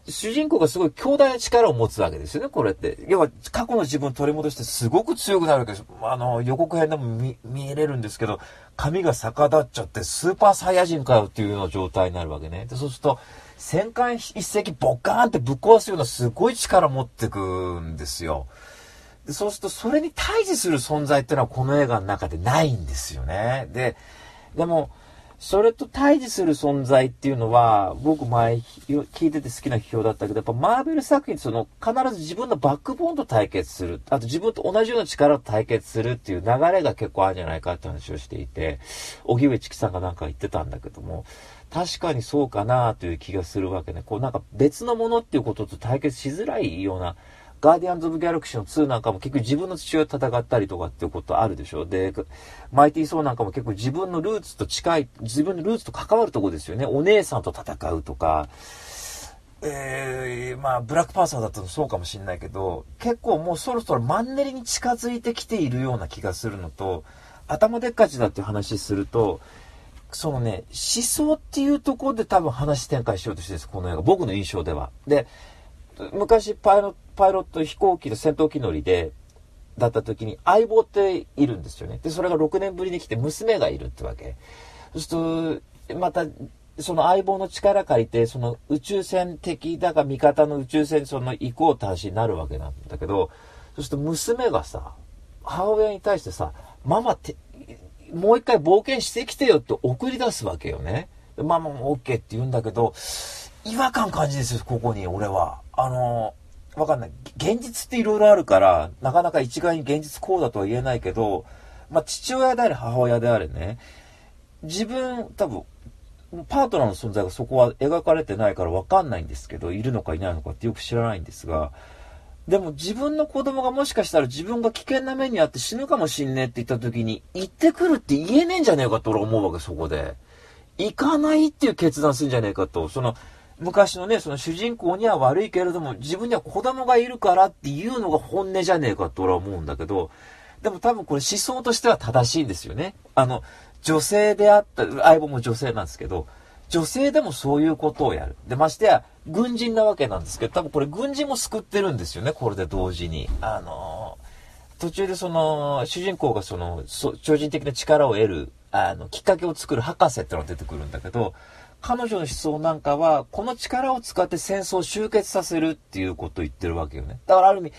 主人公がすごい強大な力を持つわけですよね、これって。要は、過去の自分を取り戻してすごく強くなるわけです。あの、予告編でも見、見れるんですけど、髪が逆立っちゃってスーパーサイヤ人かよっていうような状態になるわけね。で、そうすると、戦艦一隻ボカーンってぶっ壊すようなすごい力持ってくんですよ。でそうすると、それに対峙する存在っていうのはこの映画の中でないんですよね。で、でも、それと対峙する存在っていうのは、僕前聞いてて好きな批評だったけど、やっぱマーベル作品その必ず自分のバックボーンと対決する。あと自分と同じような力と対決するっていう流れが結構あるんじゃないかって話をしていて、荻上チキさんがなんか言ってたんだけども、確かにそうかなという気がするわけね。こうなんか別のものっていうことと対決しづらいような、ガーディアンズ・オブ・ギャラクシーの2なんかも結局自分の父親と戦ったりとかっていうことあるでしょ。で、マイティー・ソーなんかも結構自分のルーツと近い、自分のルーツと関わるとこですよね。お姉さんと戦うとか、えー、まあ、ブラックパーサーだとそうかもしんないけど、結構もうそろそろマンネリに近づいてきているような気がするのと、頭でっかちだっていう話すると、そのね、思想っていうところで多分話展開しようとしてるんです、この映画。僕の印象では。で、昔パイロパイロット飛行機と戦闘機乗りで、だった時に相棒っているんですよね。で、それが6年ぶりに来て娘がいるってわけ。そうすると、また、その相棒の力借りて、その宇宙船敵だが味方の宇宙船その行こうって話になるわけなんだけど、そうすると娘がさ、母親に対してさ、ママって、もう一回冒険してきてよって送り出すわけよね。ママも OK って言うんだけど、違和感感じですよ、ここに、俺は。あの、わかんない。現実って色々あるから、なかなか一概に現実こうだとは言えないけど、まあ、父親であれ、母親であれね、自分、多分、パートナーの存在がそこは描かれてないからわかんないんですけど、いるのかいないのかってよく知らないんですが、でも自分の子供がもしかしたら自分が危険な目にあって死ぬかもしんねえって言った時に、行ってくるって言えねえんじゃねえかと俺思うわけ、そこで。行かないっていう決断するんじゃねえかと。その、昔のね、その主人公には悪いけれども、自分には子供がいるからっていうのが本音じゃねえかと俺は思うんだけど、でも多分これ思想としては正しいんですよね。あの、女性であった、相棒も女性なんですけど、女性でもそういうことをやる。で、ましてや、軍人なわけなんですけど、多分これ軍人も救ってるんですよね、これで同時に。あのー、途中でその、主人公がその、超人的な力を得る、あの、きっかけを作る博士ってのが出てくるんだけど、彼女の思想なんかは、この力を使って戦争を終結させるっていうことを言ってるわけよね。だからある意味、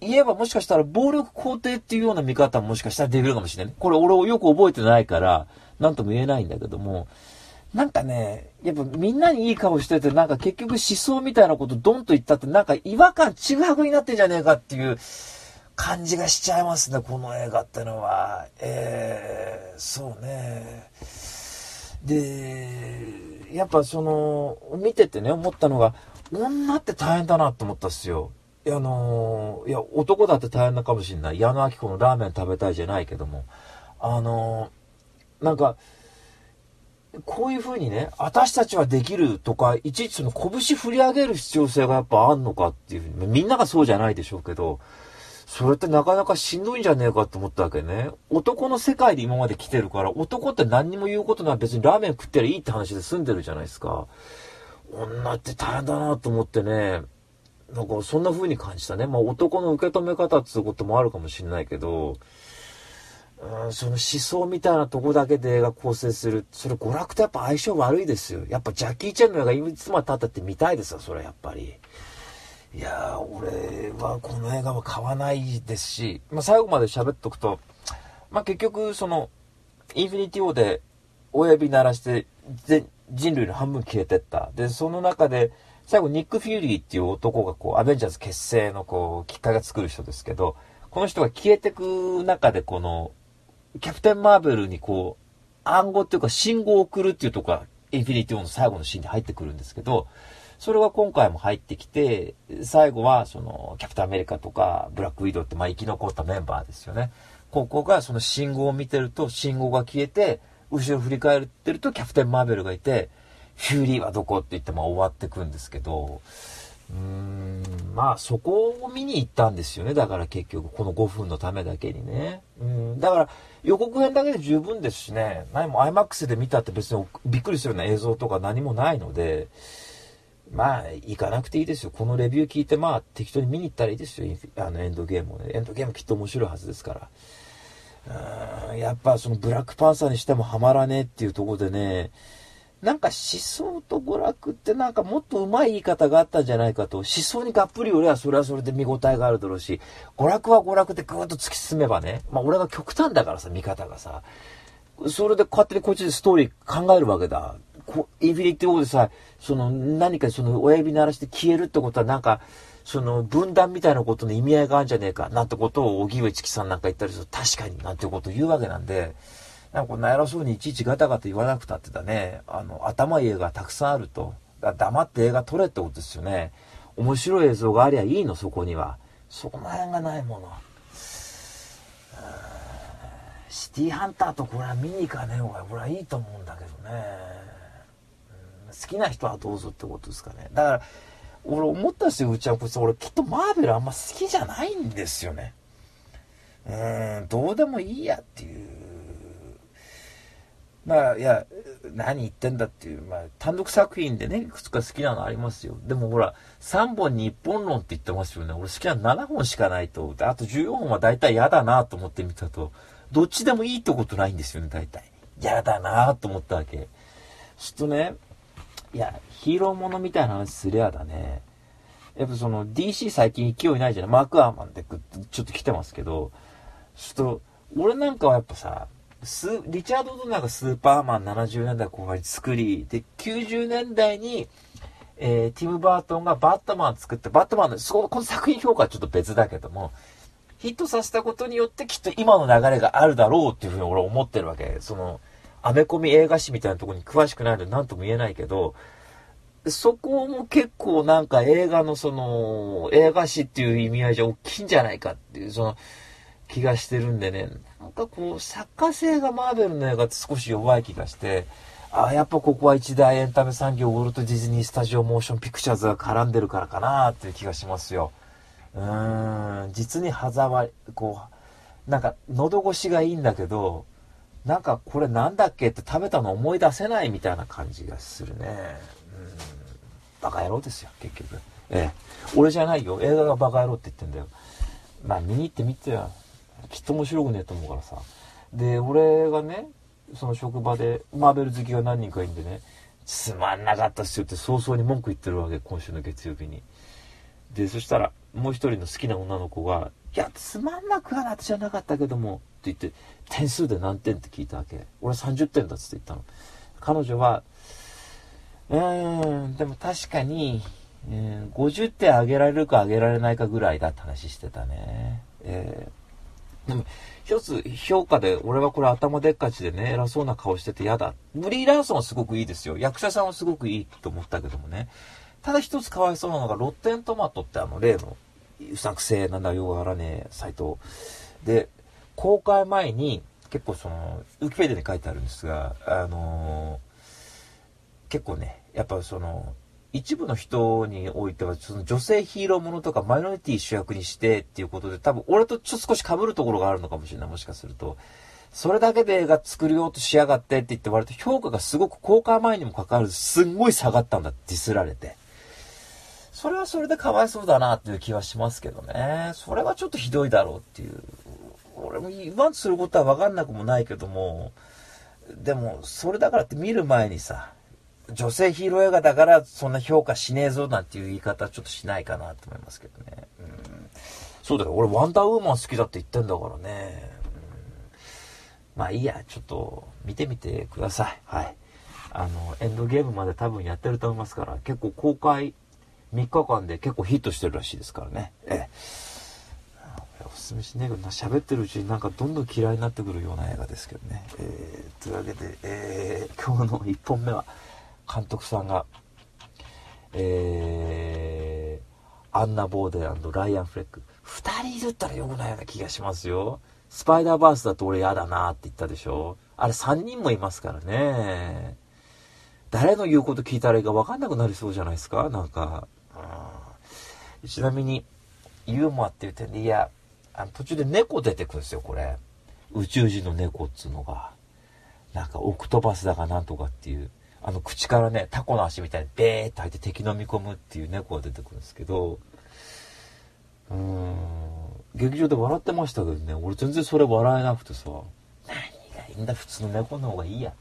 言えばもしかしたら暴力肯定っていうような見方ももしかしたらできるかもしれない。これ俺をよく覚えてないから、なんとも言えないんだけども、なんかね、やっぱみんなにいい顔してて、なんか結局思想みたいなことドンと言ったって、なんか違和感、ちぐはぐになってんじゃねえかっていう感じがしちゃいますね、この映画ってのは。えー、そうね。で、やっぱその、見ててね、思ったのが、女って大変だなと思ったっすよ。あのいや、男だって大変なかもしんない。矢野明子のラーメン食べたいじゃないけども。あのなんか、こういう風にね、私たちはできるとか、いちいちその拳振り上げる必要性がやっぱあんのかっていうふうに、みんながそうじゃないでしょうけど、それってなかなかしんどいんじゃねえかと思ったわけね。男の世界で今まで来てるから、男って何にも言うことない別にラーメン食ってりゃいいって話で済んでるじゃないですか。女って大変だなと思ってね、なんかそんな風に感じたね。まあ男の受け止め方っていうこともあるかもしれないけど、うん、その思想みたいなとこだけで映画構成する。それ娯楽とやっぱ相性悪いですよ。やっぱジャッキー・チェンの映画いつまで経ったって見たいですよ、それやっぱり。いや、俺はこの映画は買わないですし、まあ最後まで喋っとくと、まあ結局その、インフィニティ・ウォーで親指鳴らして人類の半分消えてった。で、その中で、最後ニック・フューリーっていう男がこう、アベンジャーズ結成のこう、きっかけが作る人ですけど、この人が消えてく中でこの、キャプテン・マーベルにこう、暗号っていうか信号を送るっていうとこが、インフィニティ・ウォーの最後のシーンに入ってくるんですけど、それが今回も入ってきて、最後はその、キャプテンアメリカとか、ブラックウィドウってまあ生き残ったメンバーですよね。ここがその信号を見てると、信号が消えて、後ろ振り返ってるとキャプテン・マーベルがいて、フューリーはどこって言ってまあ終わってくんですけど、うーん、まあそこを見に行ったんですよね。だから結局この5分のためだけにね。うん、だから予告編だけで十分ですしね、何も IMAX で見たって別にびっくりするような映像とか何もないので、まあ行かなくていいですよ。このレビュー聞いてまあ適当に見に行ったらいいですよ。あのエンドゲームをね。エンドゲームきっと面白いはずですから。うんやっぱそのブラックパンサーにしてもハマらねえっていうところでね、なんか思想と娯楽ってなんかもっと上手い言い方があったんじゃないかと。思想にがっぷり俺はそれはそれで見応えがあるだろうし、娯楽は娯楽でぐーっと突き進めばね、まあ俺が極端だからさ、見方がさ。それで勝手にこっちでストーリー考えるわけだ。こインフィニティオーでさ、その何かその親指鳴らして消えるってことはなんか、その分断みたいなことの意味合いがあるんじゃねえか、なんてことを荻上チキさんなんか言ったりすると確かになんてことを言うわけなんで、なんかこんな偉そうにいちいちガタガタ言わなくたってだね、あの、頭いい映画たくさんあると。だ黙って映画撮れってことですよね。面白い映像がありゃいいの、そこには。そこの辺がないもの。シティーハンターとこれは見に行かねえ方が俺はいいと思うんだけどね。好きな人はどうぞってことですかね。だから、俺思ったんですよ、うちはこいつ。俺きっとマーベルあんま好きじゃないんですよね。うーん、どうでもいいやっていう。まあ、いや、何言ってんだっていう、まあ、単独作品でね、いくつか好きなのありますよ。でもほら、3本に1本論って言ってますよね。俺好きなの7本しかないと。あと14本は大体嫌だなと思ってみたと。どっちでもいいってことないんですよね、大体。嫌だなと思ったわけ。ちょっとね、いや、ヒーローものみたいな話すりゃだね。やっぱその DC 最近勢いないじゃない？マークアーマンってちょっと来てますけど、ちょっと、俺なんかはやっぱさ、スリチャード・ドナーがスーパーマン70年代後半に作り、で、90年代に、えー、ティム・バートンがバットマン作って、バットマンの、そこ、の作品評価はちょっと別だけども、ヒットさせたことによってきっと今の流れがあるだろうっていうふうに俺は思ってるわけ。その、アメコミ映画史みたいなとこに詳しくないので何とも言えないけど、そこも結構なんか映画のその、映画史っていう意味合いじゃ大きいんじゃないかっていう、その、気がしてるんでね、なんかこう、作家性がマーベルの映画って少し弱い気がして、ああ、やっぱここは一大エンタメ産業、ウォルト・ディズニー・スタジオ・モーション・ピクチャーズが絡んでるからかなっていう気がしますよ。うーん、実に歯触り、こう、なんか喉越しがいいんだけど、なんかこれなんだっけって食べたの思い出せないみたいな感じがするね。うん、バカ野郎ですよ、結局。ええ。俺じゃないよ。映画がバカ野郎って言ってんだよ。まあ見に行ってみてよ。きっと面白くねえと思うからさ。で、俺がね、その職場で、マーベル好きが何人かいるんでね、つまんなかったっすよって早々に文句言ってるわけ、今週の月曜日に。で、そしたら、もう一人の好きな女の子が、いや、つまんなくはなってじゃなかったけども、って言って、点数で何点って聞いたわけ。俺30点だっつって言ったの。彼女は、うーん、でも確かに、えー、50点あげられるかあげられないかぐらいだって話してたね。えー、でも、一つ評価で、俺はこれ頭でっかちでね、偉そうな顔してて嫌だ。ブリー・ラーソンはすごくいいですよ。役者さんはすごくいいと思ったけどもね。ただ一つかわいそうなのが、ロッテントマトってあの、例の、うさくせえなんだよがあらねえ、サイト。で、公開前に、結構その、ウィキペディに書いてあるんですが、あのー、結構ね、やっぱその、一部の人においては、その女性ヒーローものとかマイノリティ主役にしてっていうことで、多分俺とちょっと少し被るところがあるのかもしれない、もしかすると。それだけで映画作りようとしやがってって言って割と評価がすごく公開前にもかかわらずすんごい下がったんだディスられて。それはそれでかわいそうだなっていう気はしますけどね。それはちょっとひどいだろうっていう。俺も言わんとすることはわかんなくもないけども、でも、それだからって見る前にさ、女性ヒーロー映画だからそんな評価しねえぞなんていう言い方ちょっとしないかなと思いますけどね。うん、そうだよ。俺ワンダーウーマン好きだって言ってんだからね。うん、まあいいや、ちょっと見てみてください。はい。あの、エンドゲームまで多分やってると思いますから、結構公開3日間で結構ヒットしてるらしいですからね。ええ。すめしねえけどな、喋ってるうちになんかどんどん嫌いになってくるような映画ですけどね。えー、というわけで、えー、今日の1本目は、監督さんが、えー、アンナ・ボーデンライアン・フレック。二人いるったらよくないような気がしますよ。スパイダーバースだと俺嫌だなって言ったでしょ。あれ3人もいますからね。誰の言うこと聞いたらいいか分かんなくなりそうじゃないですかなんか。ちなみに、ユーモアっていう点で、いや、あの途中で猫出てくるんですよ、これ。宇宙人の猫っつうのが。なんかオクトバスだかなんとかっていう。あの口からね、タコの足みたいにベーって入って敵飲み込むっていう猫が出てくるんですけど、うーん、劇場で笑ってましたけどね、俺全然それ笑えなくてさ、何がいいんだ、普通の猫の方がいいや。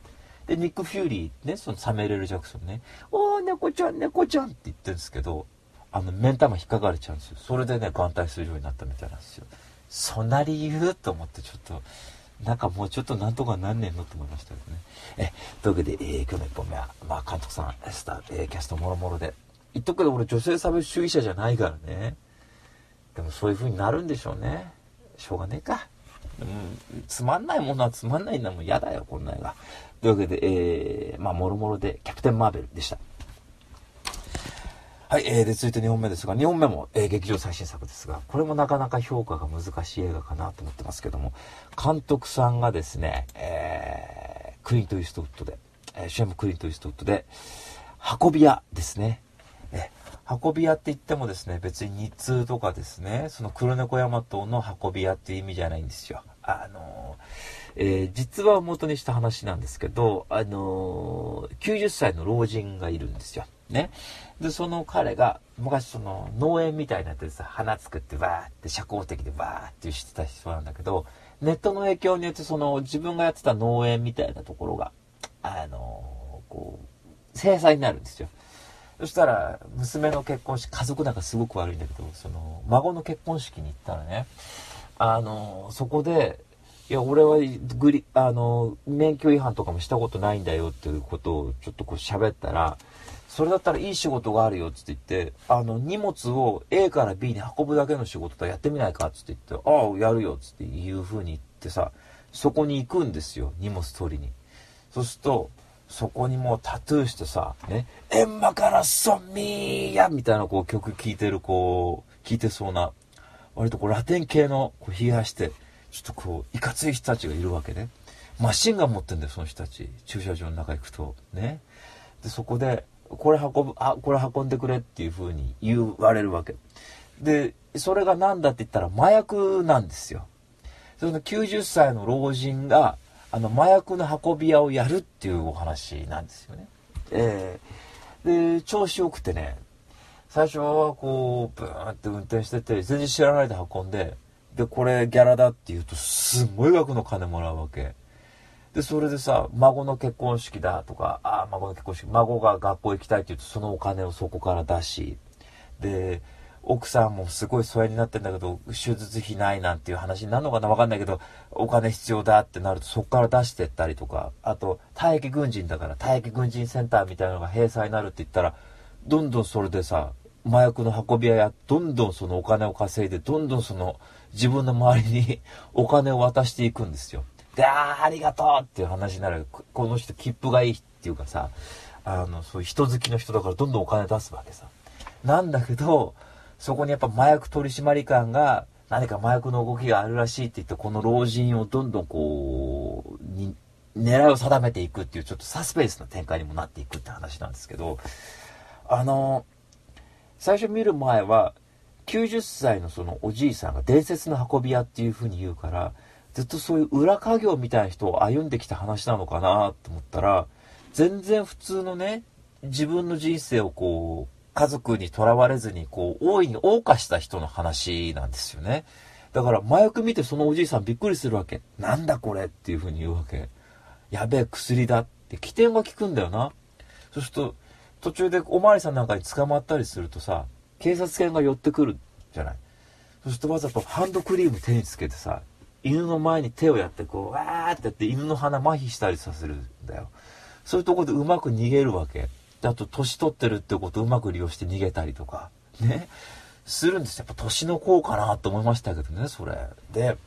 で、ニック・フューリー、ね、そのサメレル・ジャクソンね、おー、猫ちゃん、猫ちゃんって言ってるんですけど、あの、目ん玉引っかかれちゃうんですよ。それでね、眼帯するようになったみたいなんですよ。そんな理由？と思ってちょっと、なんかもうちょっとなんとかなんねんのと思いましたけどね。え、というわけで、えー、今日の1本目は、まあ、監督さん、スター、えー、キャストもろもろで。言っとくけど、俺女性差別主義者じゃないからね。でもそういう風になるんでしょうね。しょうがねえか。うん、つまんないものはつまんないんだもん嫌だよ、こんな映画。というわけで、えー、まあ、もろもろで、キャプテン・マーベルでした。はい、えー、で、続いて2本目ですが、2本目も、えー、劇場最新作ですが、これもなかなか評価が難しい映画かなと思ってますけども、監督さんがですね、えー、クリント・イーストウッドで、えー、主演もクリント・イーストウッドで、運び屋ですね。え運び屋って言ってもですね、別に日通とかですね、その黒猫ヤマトの運び屋っていう意味じゃないんですよ。あの、えー、実話を元にした話なんですけど、あの、90歳の老人がいるんですよ。ね。で、その彼が、昔その農園みたいになってさ、花作ってわーって社交的でわーってしてた人なんだけど、ネットの影響によってその自分がやってた農園みたいなところが、あのー、こう、制裁になるんですよ。そしたら、娘の結婚式、家族仲すごく悪いんだけど、その、孫の結婚式に行ったらね、あのー、そこで、いや、俺はグリ、あのー、免許違反とかもしたことないんだよっていうことをちょっとこう喋ったら、それだったらいい仕事があるよ、つって言って、あの、荷物を A から B に運ぶだけの仕事とやってみないか、つって言って、ああ、やるよ、つっていう風に言ってさ、そこに行くんですよ、荷物取りに。そうすると、そこにもうタトゥーしてさ、ね、エンマからソミーヤみたいなこう曲聴いてる、こう、聴いてそうな、割とこうラテン系のこう冷やして、ちょっとこう、いかつい人たちがいるわけね。マシンガン持ってんだよ、その人たち。駐車場の中行くと。ね。で、そこで、これ運ぶ、あ、これ運んでくれっていう風に言われるわけ。で、それが何だって言ったら麻薬なんですよ。その90歳の老人が、あの、麻薬の運び屋をやるっていうお話なんですよね。えー、で、調子よくてね、最初はこう、ブーンって運転してて、全然知らないで運んで、で、これギャラだって言うと、すんごい額の金もらうわけ。で、それでさ、孫の結婚式だとか、ああ、孫の結婚式、孫が学校行きたいって言うと、そのお金をそこから出し、で、奥さんもすごい疎遠になってんだけど、手術費ないなんていう話になるのかなわかんないけど、お金必要だってなるとそこから出してったりとか、あと、退役軍人だから退役軍人センターみたいなのが閉鎖になるって言ったら、どんどんそれでさ、麻薬の運び屋や、どんどんそのお金を稼いで、どんどんその自分の周りにお金を渡していくんですよ。で、ああ、ありがとうっていう話になる。この人切符がいいっていうかさ、あの、そういう人好きの人だからどんどんお金出すわけさ。なんだけど、そこにやっぱ麻薬取締官が何か麻薬の動きがあるらしいって言って、この老人をどんどんこう、に、狙いを定めていくっていうちょっとサスペンスな展開にもなっていくって話なんですけど、あの、最初見る前は、90歳のそのおじいさんが伝説の運び屋っていう風に言うから、ずっとそういう裏家業みたいな人を歩んできた話なのかなと思ったら、全然普通のね、自分の人生をこう、家族にとらわれずに、こう、大いに謳歌した人の話なんですよね。だから、麻薬見てそのおじいさんびっくりするわけ。なんだこれっていう風に言うわけ。やべえ、薬だって起点が効くんだよな。そうすると、途中でおまわりさんなんかに捕まったりするとさ、警察犬が寄ってくるじゃない。そうするとわざとハンドクリーム手につけてさ、犬の前に手をやってこう、わーってやって犬の鼻麻痺したりさせるんだよ。そういうとこでうまく逃げるわけ。で、あと、年取ってるってことをうまく利用して逃げたりとか、ね、するんですやっぱ年の功かなと思いましたけどね、それ。で、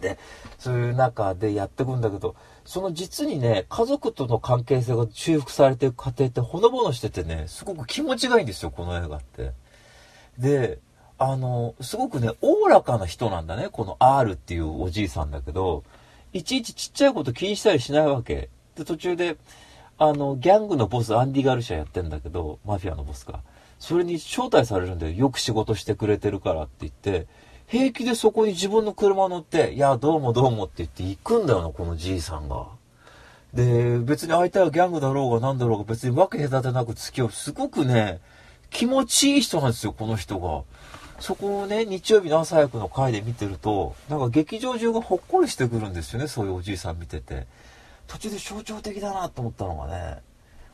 で、そういう中でやってくんだけど、その実にね、家族との関係性が修復されていく過程ってほのぼのしててね、すごく気持ちがいいんですよ、この映画って。で、あの、すごくね、おおらかな人なんだね、この R っていうおじいさんだけど、いちいちちっちゃいこと気にしたりしないわけ。で、途中で、あの、ギャングのボス、アンディ・ガルシアやってんだけど、マフィアのボスが。それに招待されるんだよ。よく仕事してくれてるからって言って、平気でそこに自分の車乗って、いや、どうもどうもって言って行くんだよな、このじいさんが。で、別に相手はギャングだろうが何だろうが別に分け隔てなく付き合う。すごくね、気持ちいい人なんですよ、この人が。そこをね、日曜日の朝早くの回で見てると、なんか劇場中がほっこりしてくるんですよね、そういうおじいさん見てて。途中で象徴的だなと思ったのがね、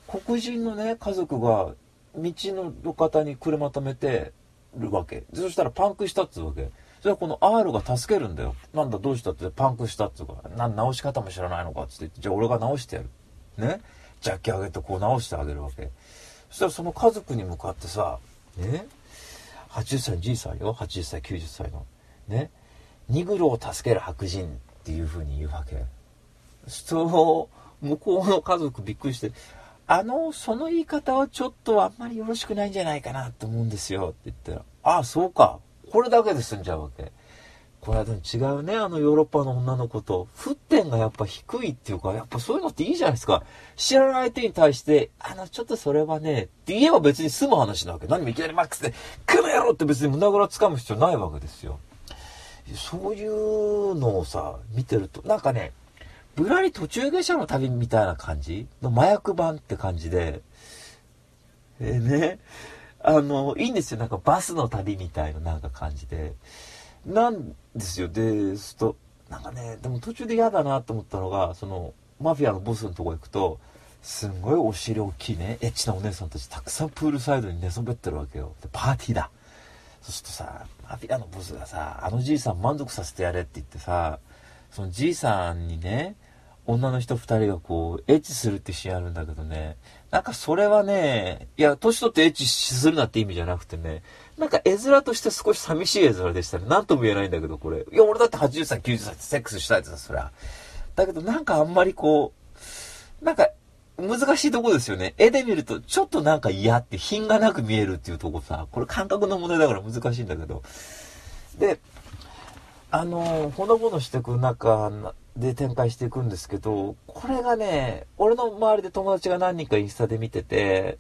黒人のね、家族が道の路肩に車止めてるわけ。そしたらパンクしたっつうわけ。それはこの R が助けるんだよ。なんだどうしたってパンクしたっつうか、な直し方も知らないのかっつってじゃあ俺が直してやる。ね？ジャッキ上げてこう直してあげるわけ。そしたらその家族に向かってさ、ね。80歳のじいさんよ。80歳、90歳の。ね。ニグロを助ける白人っていう風に言うわけ。その、向こうの家族びっくりして、あの、その言い方はちょっとあんまりよろしくないんじゃないかなと思うんですよって言ったら、ああ、そうか。これだけで済んじゃうわけ。これはでも違うね、あのヨーロッパの女の子と。沸点がやっぱ低いっていうか、やっぱそういうのっていいじゃないですか。知らない相手に対して、あの、ちょっとそれはね、って言えば別に済む話なわけ。何もいきなりマックスで、クの野郎って別に胸ぐら掴む必要ないわけですよ。そういうのをさ、見てると、なんかね、ぶらり途中下車の旅みたいな感じ？の麻薬版って感じで、えー、ね、あの、いいんですよ。なんかバスの旅みたいななんか感じで。なんですよ。で、すと、なんかね、でも途中で嫌だなと思ったのが、その、マフィアのボスのとこ行くと、すんごいお尻大きいね、エッチなお姉さんたちたくさんプールサイドに寝そべってるわけよ。で、パーティーだ。そうするとさ、マフィアのボスがさ、あのじいさん満足させてやれって言ってさ、そのじいさんにね、女の人二人がこう、エッチするってシーンあるんだけどね、なんかそれはね、いや、年取ってエッチするなって意味じゃなくてね、なんか絵面として少し寂しい絵面でしたね。なんとも言えないんだけど、これ。いや、俺だって80歳、90歳ってセックスしたいってさ、そりゃ。だけどなんかあんまりこう、なんか、難しいとこですよね。絵で見ると、ちょっとなんか嫌って品がなく見えるっていうとこさ、これ感覚の問題だから難しいんだけど。で、あの、ほのぼのしてく中で展開していくんですけど、これがね、俺の周りで友達が何人かインスタで見てて、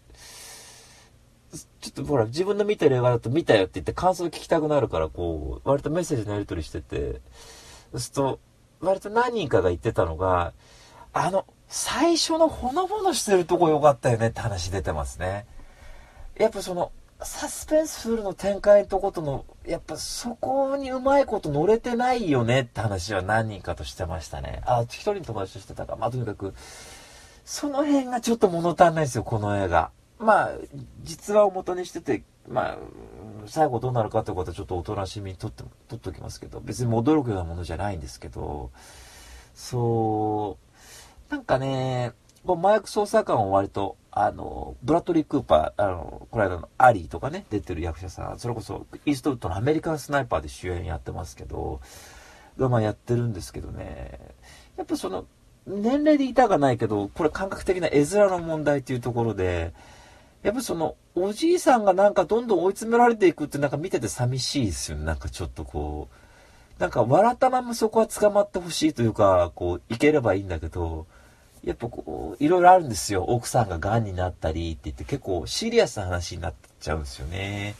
ちょっとほら、自分の見てる映画だと見たよって言って感想聞きたくなるから、こう、割とメッセージのやり取りしてて、そうすると、割と何人かが言ってたのが、あの、最初のほのぼのしてるとこ良かったよねって話出てますね。やっぱその、サスペンスフルの展開のとことの、やっぱそこにうまいこと乗れてないよねって話は何人かとしてましたね。あ、一人の友達としてたか。まあ、とにかく、その辺がちょっと物足んないですよ、この映画。まあ、実話を元にしてて、まあ、最後どうなるかということはちょっとおとなしみにとって、とっておきますけど、別に驚くようなものじゃないんですけど、そう、なんかね、こう麻薬捜査官は割と、あの、ブラッドリー・クーパー、あの、この間のアリーとかね、出てる役者さん、それこそ、イーストウッドのアメリカンスナイパーで主演やってますけど、まあやってるんですけどね、やっぱその、年齢でいたがないけど、これ感覚的な絵面の問題っていうところで、やっぱその、おじいさんがなんかどんどん追い詰められていくってなんか見てて寂しいですよね。なんかちょっとこう、なんか笑ったままそこは捕まってほしいというか、こう、いければいいんだけど、やっぱこう、いろいろあるんですよ。奥さんが癌になったりって言って結構シリアスな話になっちゃうんですよね。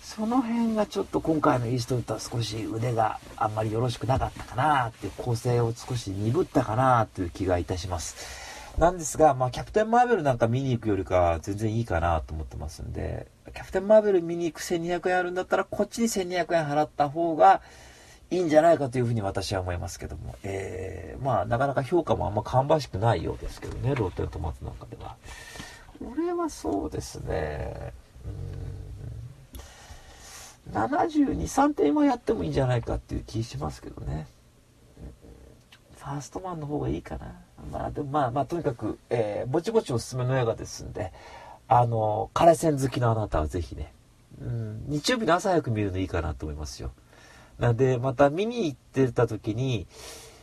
その辺がちょっと今回のイーストウッドは少し腕があんまりよろしくなかったかなっていう構成を少し鈍ったかなという気がいたします。なんですが、まあ、キャプテン・マーベルなんか見に行くよりか全然いいかなと思ってますんで、キャプテン・マーベル見に行く1200円あるんだったら、こっちに1200円払った方がいいんじゃないかというふうに私は思いますけども、えー、まあ、なかなか評価もあんま芳しくないようですけどね、ローテントマトなんかでは。これはそうですね、うん、72、3点はやってもいいんじゃないかっていう気しますけどね。ファーストマンの方がいいかな。まあ、でもまあまあ、とにかく、えー、ぼちぼちおすすめの映画ですんで、あの、枯線好きのあなたはぜひね、うん、日曜日の朝早く見るのいいかなと思いますよ。なんで、また見に行ってた時に、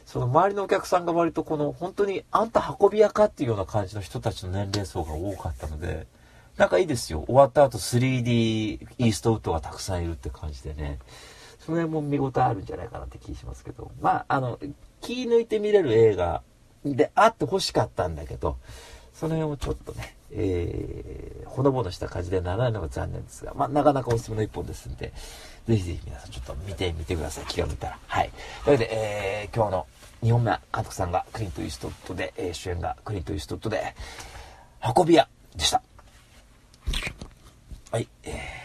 その周りのお客さんが割とこの、本当にあんた運び屋かっていうような感じの人たちの年齢層が多かったので、なんかいいですよ。終わった後 3D イーストウッドがたくさんいるって感じでね。その辺も見応えあるんじゃないかなって気しますけど。まあ、あの、気抜いて見れる映画であって欲しかったんだけど、その辺をちょっとね、えー、ほのぼのした感じでならないのが残念ですが、まあ、なかなかおすすめの一本ですんで、ぜひぜひ皆さんちょっと見てみてください。気が向いたら。はい。というわけで、えー、今日の2本目は監督さんがクリント・イーストウッドで、えー、主演がクリント・イーストウッドで、運び屋でした。はい。えー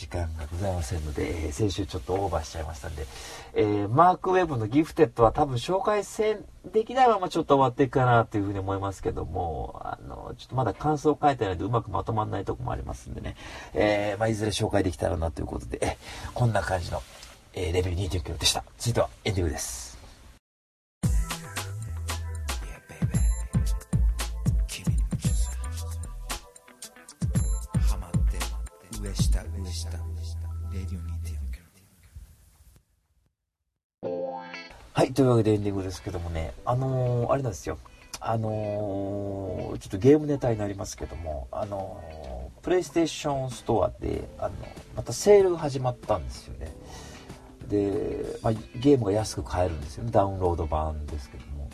時間がございませんので、えー、先週ちょっとオーバーしちゃいましたんで、えー、マークウェブのギフテッドは多分紹介せん、できないままちょっと終わっていくかなというふうに思いますけども、あの、ちょっとまだ感想を書いてないのでうまくまとまらないとこもありますんでね、えー、まあ、いずれ紹介できたらなということで、こんな感じの、え、レビュー2 9でした。続いてはエンディングです。はい、というわけでエンディングですけどもね、あのー、あれなんですよ。あのー、ちょっとゲームネタになりますけども、あのー、プレイステーションストアで、あの、またセールが始まったんですよね。で、まあ、ゲームが安く買えるんですよね。ダウンロード版ですけども。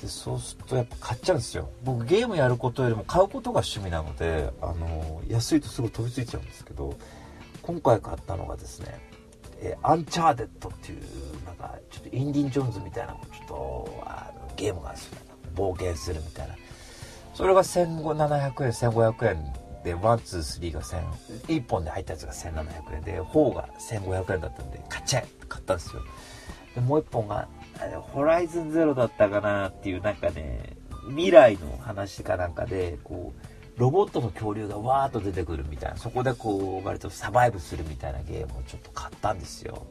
で、そうするとやっぱ買っちゃうんですよ。僕ゲームやることよりも買うことが趣味なので、あの安いとすぐ飛びついちゃうんですけど、今回買ったのがですね、えー、アンチャーデッドっていう、なんか、ちょっとインディ・ジョーンズみたいな、ちょっと、あのゲームがあるんですよ。冒険するみたいな。それが1700円、1500円で、ワン、ツー、スリーが1000、1本で入ったやつが1700円で、4が1500円だったんで、買っちゃえって買ったんですよ。で、もう1本が、ホライズンゼロだったかなっていう、なんかね、未来の話かなんかで、こう、ロボットの恐竜がわーっと出てくるみたいなそこでこう割とサバイブするみたいなゲームをちょっと買ったんですよ。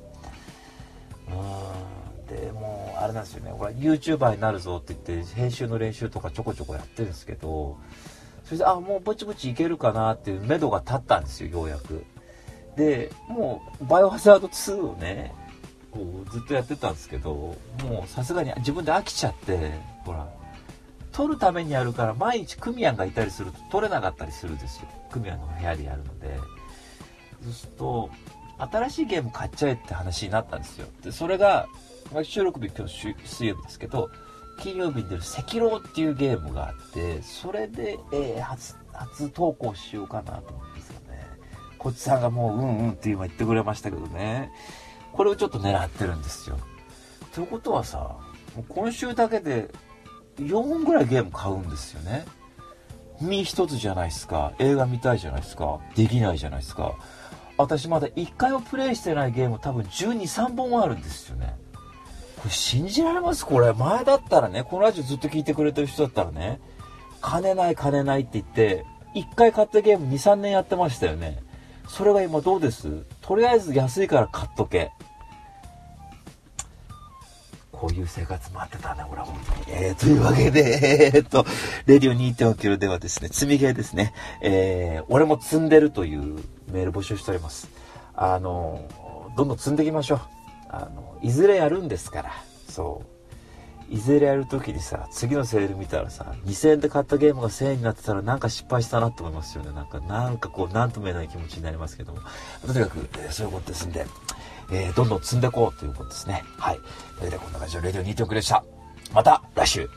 うんでもうあれなんですよね。これ YouTuber になるぞって言って編集の練習とかちょこちょこやってるんですけどそれであもうぼちぼちいけるかなっていう目処が立ったんですよようやく。でもうバイオハザード2をねこうずっとやってたんですけどもうさすがに自分で飽きちゃってほら取るためにやるから毎日クミアンがいたりすると取れなかったりするんですよ。クミアンの部屋でやるので。そうすると新しいゲーム買っちゃえって話になったんですよ。でそれが、まあ、収録日今日水曜日ですけど金曜日に出る赤狼っていうゲームがあってそれで、えー、初初投稿しようかなと思うんですよね。こっちさんがもううんうんって今言ってくれましたけどね。これをちょっと狙ってるんですよ。ということはさ今週だけで4本ぐらいゲーム買うんですよね。身一つじゃないですか。映画見たいじゃないですか。できないじゃないですか。私まだ1回もプレイしてないゲーム多分12、3本はあるんですよね。これ信じられます？これ。前だったらね、このラジオずっと聞いてくれてる人だったらね、金ない金ないって言って、1回買ったゲーム2、3年やってましたよね。それが今どうです？とりあえず安いから買っとけ。こういう生活待ってたね、俺は本当に。えー、というわけで、えー、っと、レディオ2.5キロではですね、積みゲーですね。えー、俺も積んでるというメール募集しております。あの、どんどん積んでいきましょう。あの、いずれやるんですから。そう。いずれやるときにさ、次のセール見たらさ、2000円で買ったゲームが1000円になってたらなんか失敗したなと思いますよね。なんか、なんかこう、なんとも言えない気持ちになりますけども。とにかく、え、そういうことですんで、えー、どんどん積んでいこうということですね。はい。それでは、こんな感じのレディオ2曲でした。また来週。